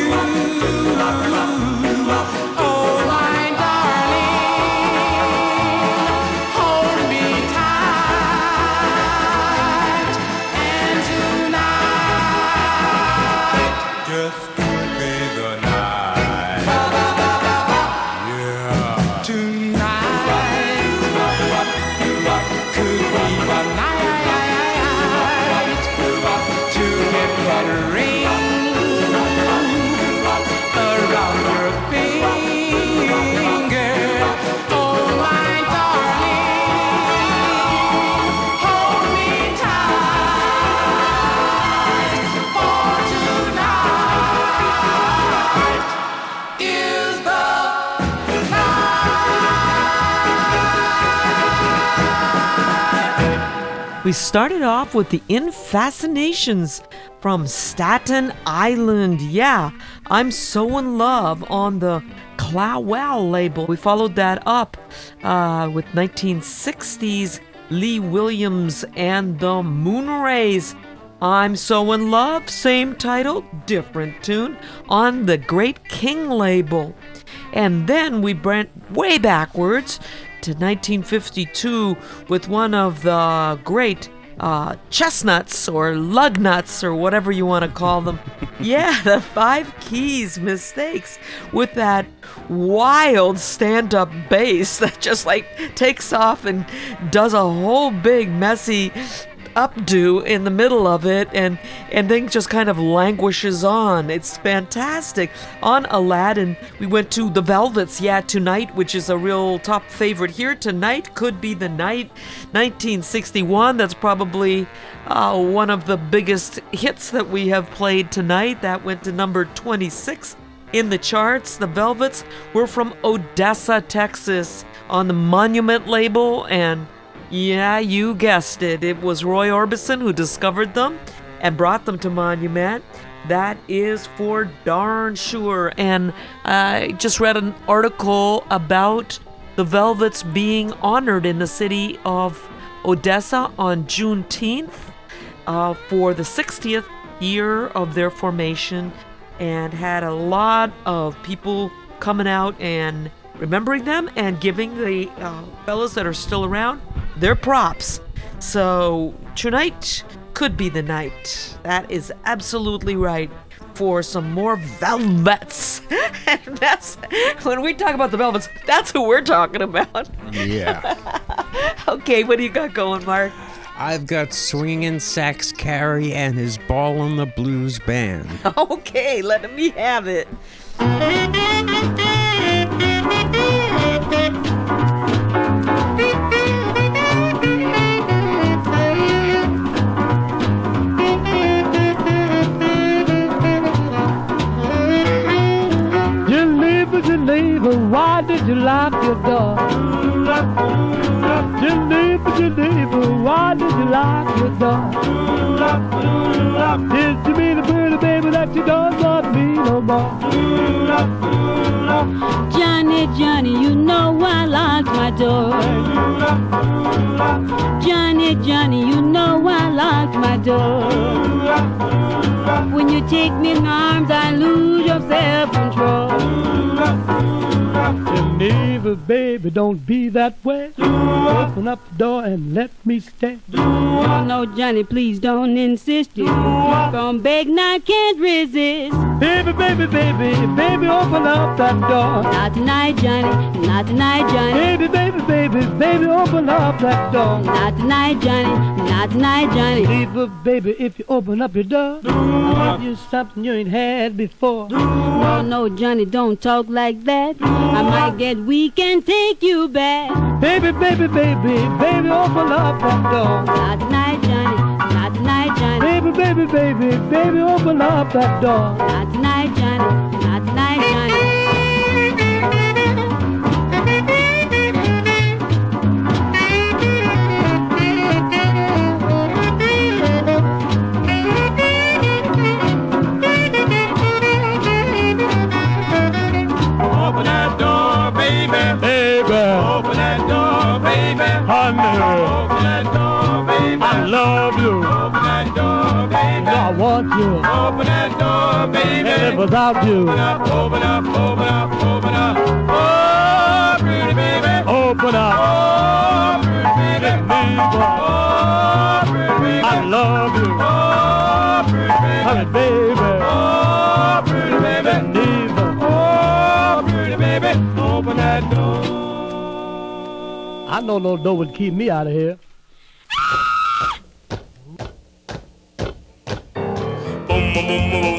We started off with the In Fascinations from Staten Island. Yeah, I'm so in love on the Clowell label. We followed that up uh, with 1960s Lee Williams and the Moonrays. I'm So in Love, same title, different tune, on the Great King label. And then we went way backwards to 1952 with one of the great uh, chestnuts or lug nuts or whatever you want to call them. yeah, the Five Keys mistakes with that wild stand up bass that just like takes off and does a whole big messy updo in the middle of it and and then just kind of languishes on. It's fantastic. On aladdin we went to the velvets yeah tonight which is a real top favorite here. Tonight could be the night 1961 that's probably uh, one of the biggest hits that we have played tonight. That went to number 26 in the charts. The velvets were from odessa texas on the monument label and yeah, you guessed it. It was Roy Orbison who discovered them and brought them to Monument. That is for darn sure. And I just read an article about the Velvets being honored in the city of Odessa on Juneteenth uh, for the 60th year of their formation and had a lot of people coming out and remembering them and giving the uh, fellows that are still around their props. So tonight could be the night. That is absolutely right for some more velvets. and that's when we talk about the velvets, that's who we're talking about. Yeah. okay, what do you got going, Mark? I've got swinging sax Kari and his ball on the blues band. Okay, let me have it. Why did you lock your door? Geneva, Geneva, why did you lock your door? Did you mean to pretty baby that you don't love me no more? Johnny, Johnny, you know I locked my door. Johnny, Johnny, you know I locked my door. When you take me in arms, I lose your self-control. Geneva, baby, don't be that way. Open up the door and let me stay. Oh no, Johnny, please don't insist. You from beg, I can't resist. Baby, baby, baby, baby, open up that door. Not tonight, Johnny. Not tonight, Johnny. Baby, baby, baby, baby, open up that door. Not tonight, Johnny. Not tonight, Johnny. Geneva, baby, if you open up your door, I'll give you something you ain't had before. No, no, Johnny, don't talk like that. I might get weak and take you back. Baby, baby, baby, baby, open up that door. Not tonight, Johnny. Not tonight, Johnny. Baby, baby, baby, baby, open up that door. Not tonight, Johnny. Not tonight, Johnny. Open that oh. door, baby. I love you. Open that door, baby. I want you. Open that door, baby. And without you, Open up, open up, open up, open up. Oh, pretty baby. open up. Oh, pretty baby. Oh, pretty baby. I love I know no door would keep me out of here. Walking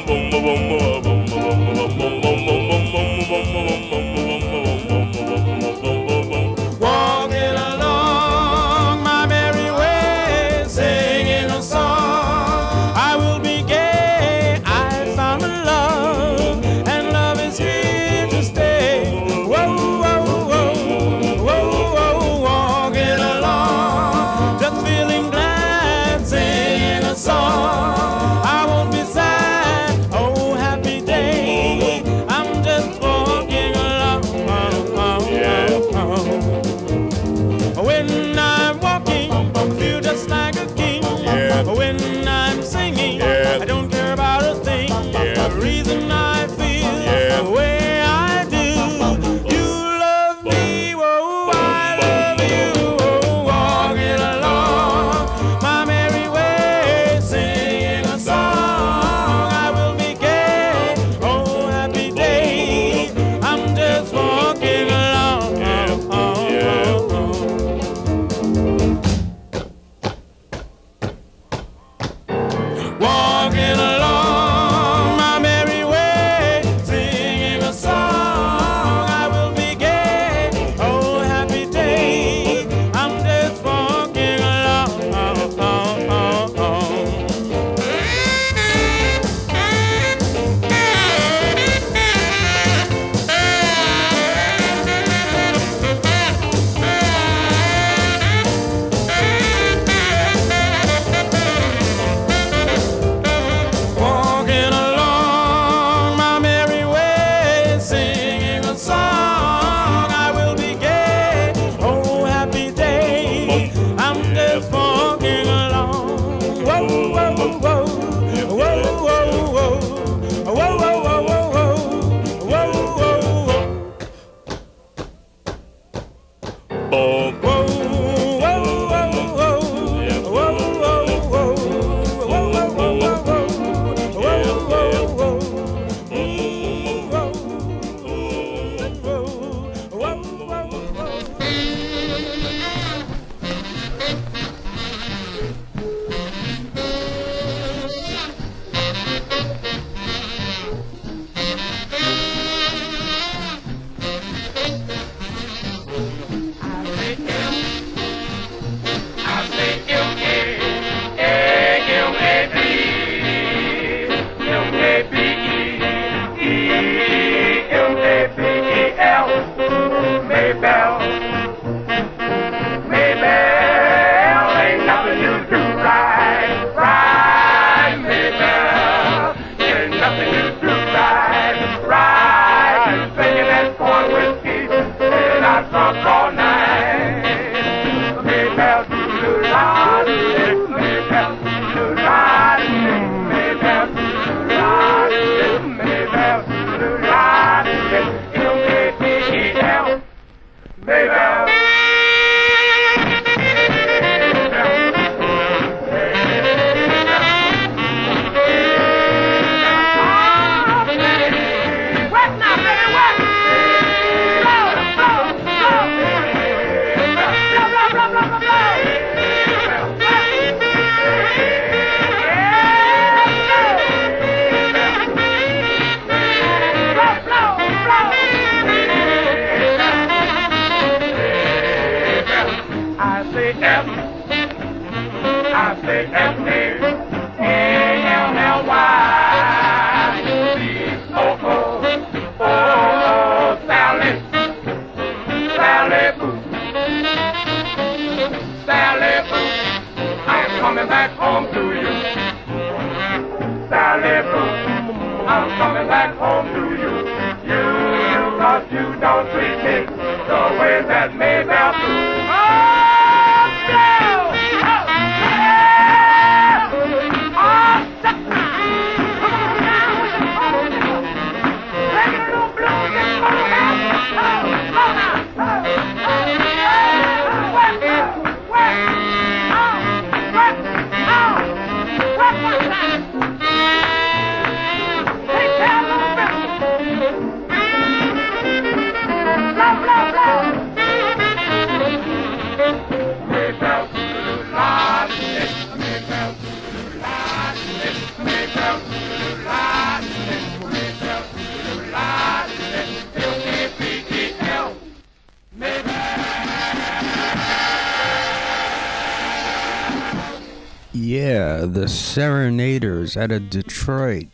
Out of Detroit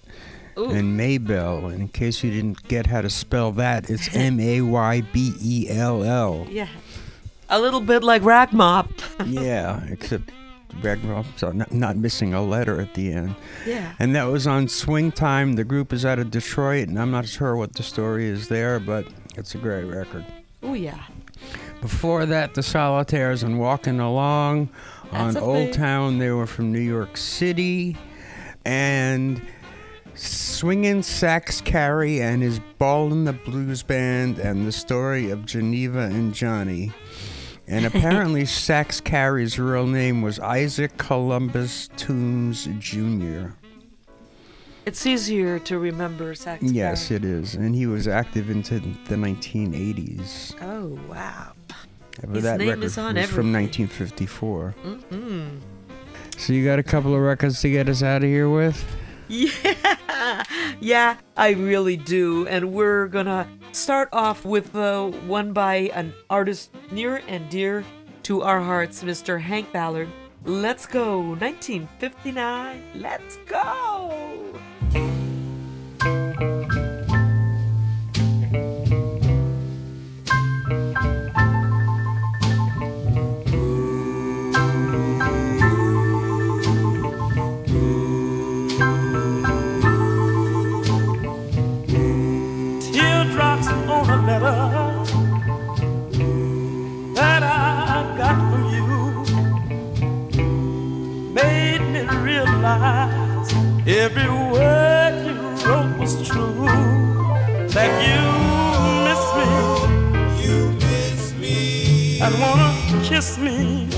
and Maybell. And in case you didn't get how to spell that, it's M A Y B E L L. Yeah. A little bit like Rack Mop. Yeah, except Ragnarok's not, not missing a letter at the end. Yeah. And that was on Swing Time. The group is out of Detroit, and I'm not sure what the story is there, but it's a great record. Oh, yeah. Before that, the Solitaires and Walking Along on That's a Old thing. Town. They were from New York City. And swinging Sax Kari and his Ballin' the Blues Band and the story of Geneva and Johnny. And apparently, Sax Kari's real name was Isaac Columbus Toombs Jr. It's easier to remember Sax Yes, Kari. it is. And he was active into the 1980s. Oh, wow. But His that name record is on was from 1954. Mm-mm. So you got a couple of records to get us out of here with? Yeah, yeah, I really do. And we're gonna start off with uh, one by an artist near and dear to our hearts, Mr. Hank Ballard. Let's go, 1959. Let's go. Every word you wrote was true. That you miss me, you miss me, and wanna kiss me,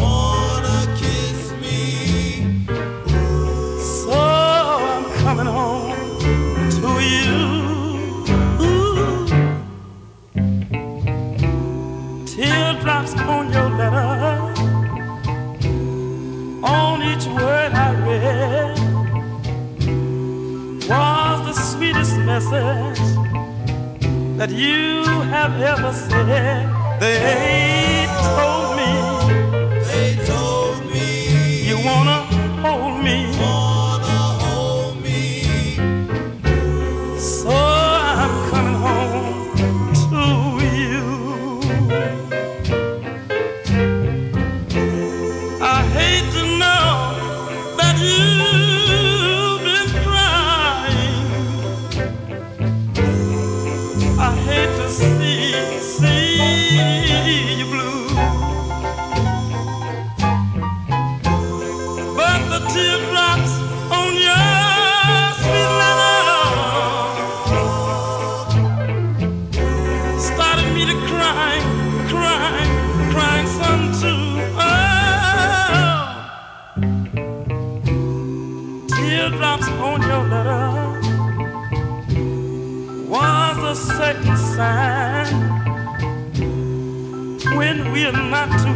message that you have ever said. They told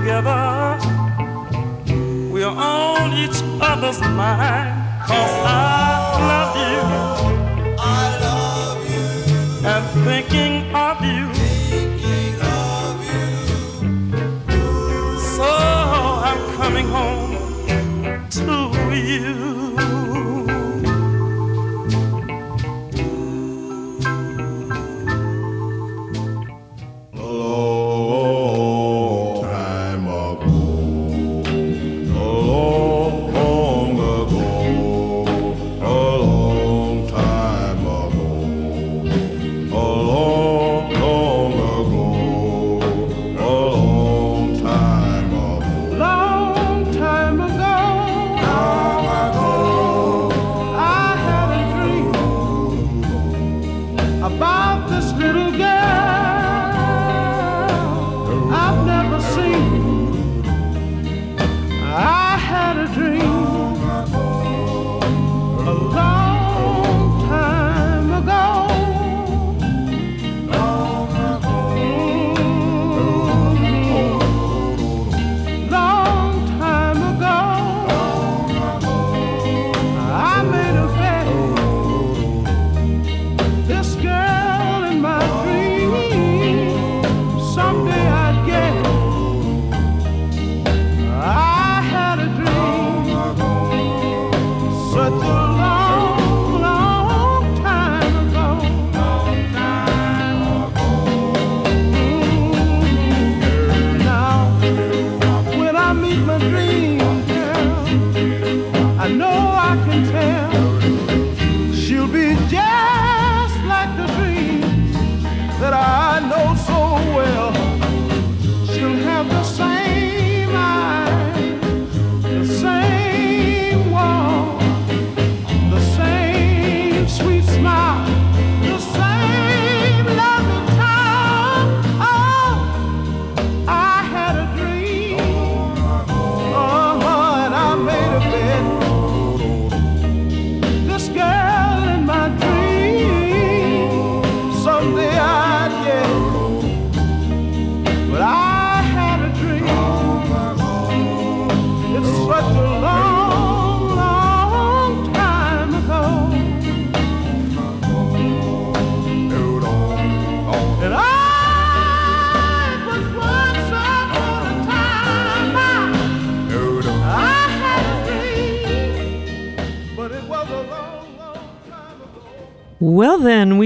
together. We're on each other's mind. Cause I love you. I love you. And thinking of you. Thinking of you. So I'm coming home to you.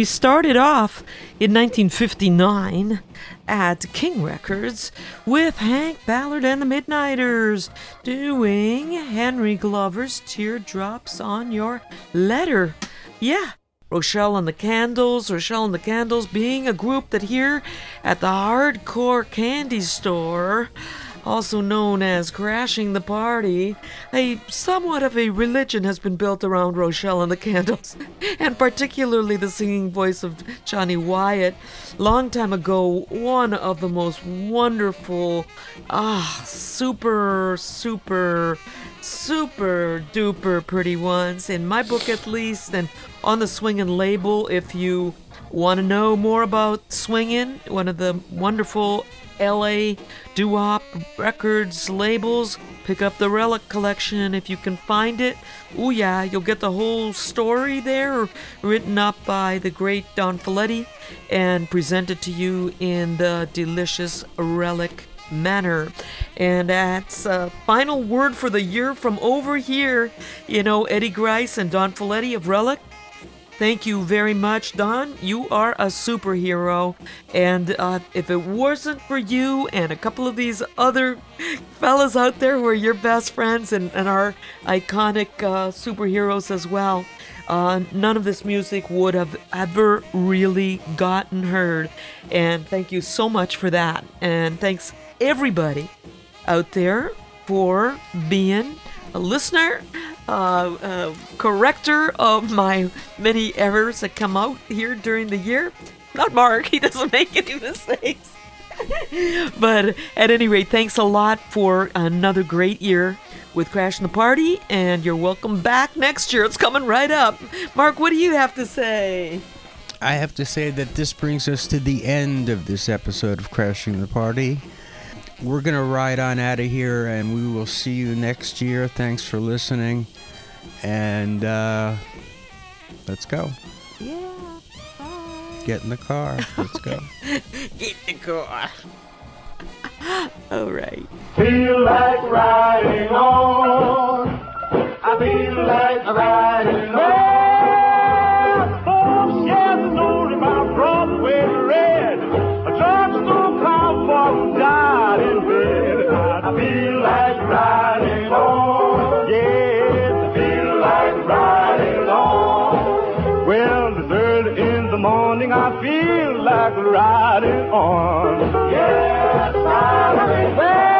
We started off in 1959 at King Records with Hank Ballard and the Midnighters doing Henry Glover's Teardrops on Your Letter. Yeah, Rochelle and the Candles, Rochelle and the Candles being a group that here at the Hardcore Candy Store also known as Crashing the Party, a somewhat of a religion has been built around Rochelle and the Candles, and particularly the singing voice of Johnny Wyatt. Long time ago, one of the most wonderful, ah, super, super, super duper pretty ones, in my book at least, and on the swingin' label if you want to know more about swingin', one of the wonderful LA doo-wop records labels. Pick up the Relic collection if you can find it. Oh yeah, you'll get the whole story there, written up by the great Donn Fileti and presented to you in the delicious Relic manner. And that's a final word for the year from over here. You know, Eddie Gries and Donn Fileti of Relic. Thank you very much, Don. You are a superhero. And uh, if it wasn't for you and a couple of these other fellas out there who are your best friends and, and iconic uh, superheroes as well, uh, none of this music would have ever really gotten heard. And thank you so much for that. And thanks everybody out there for being a listener, uh, uh, corrector of my many errors that come out here during the year. Not Mark, he doesn't make any mistakes. but at any rate, thanks a lot for another great year with Crashing the Party, and you're welcome back next year. It's coming right up. Mark, what do you have to say? I have to say that this brings us to the end of this episode of Crashing the Party. We're going to ride on out of here and we will see you next year. Thanks for listening. And uh, let's go. Yeah. Get in the car. Let's go. Get in the car. All right. Feel like riding on. I feel like riding on. Folks, yeah, the story about Broadway red. Feel like riding on. Yes, I feel like riding on. Well, it's early in the morning. I feel like riding on. Yes, riding. Well,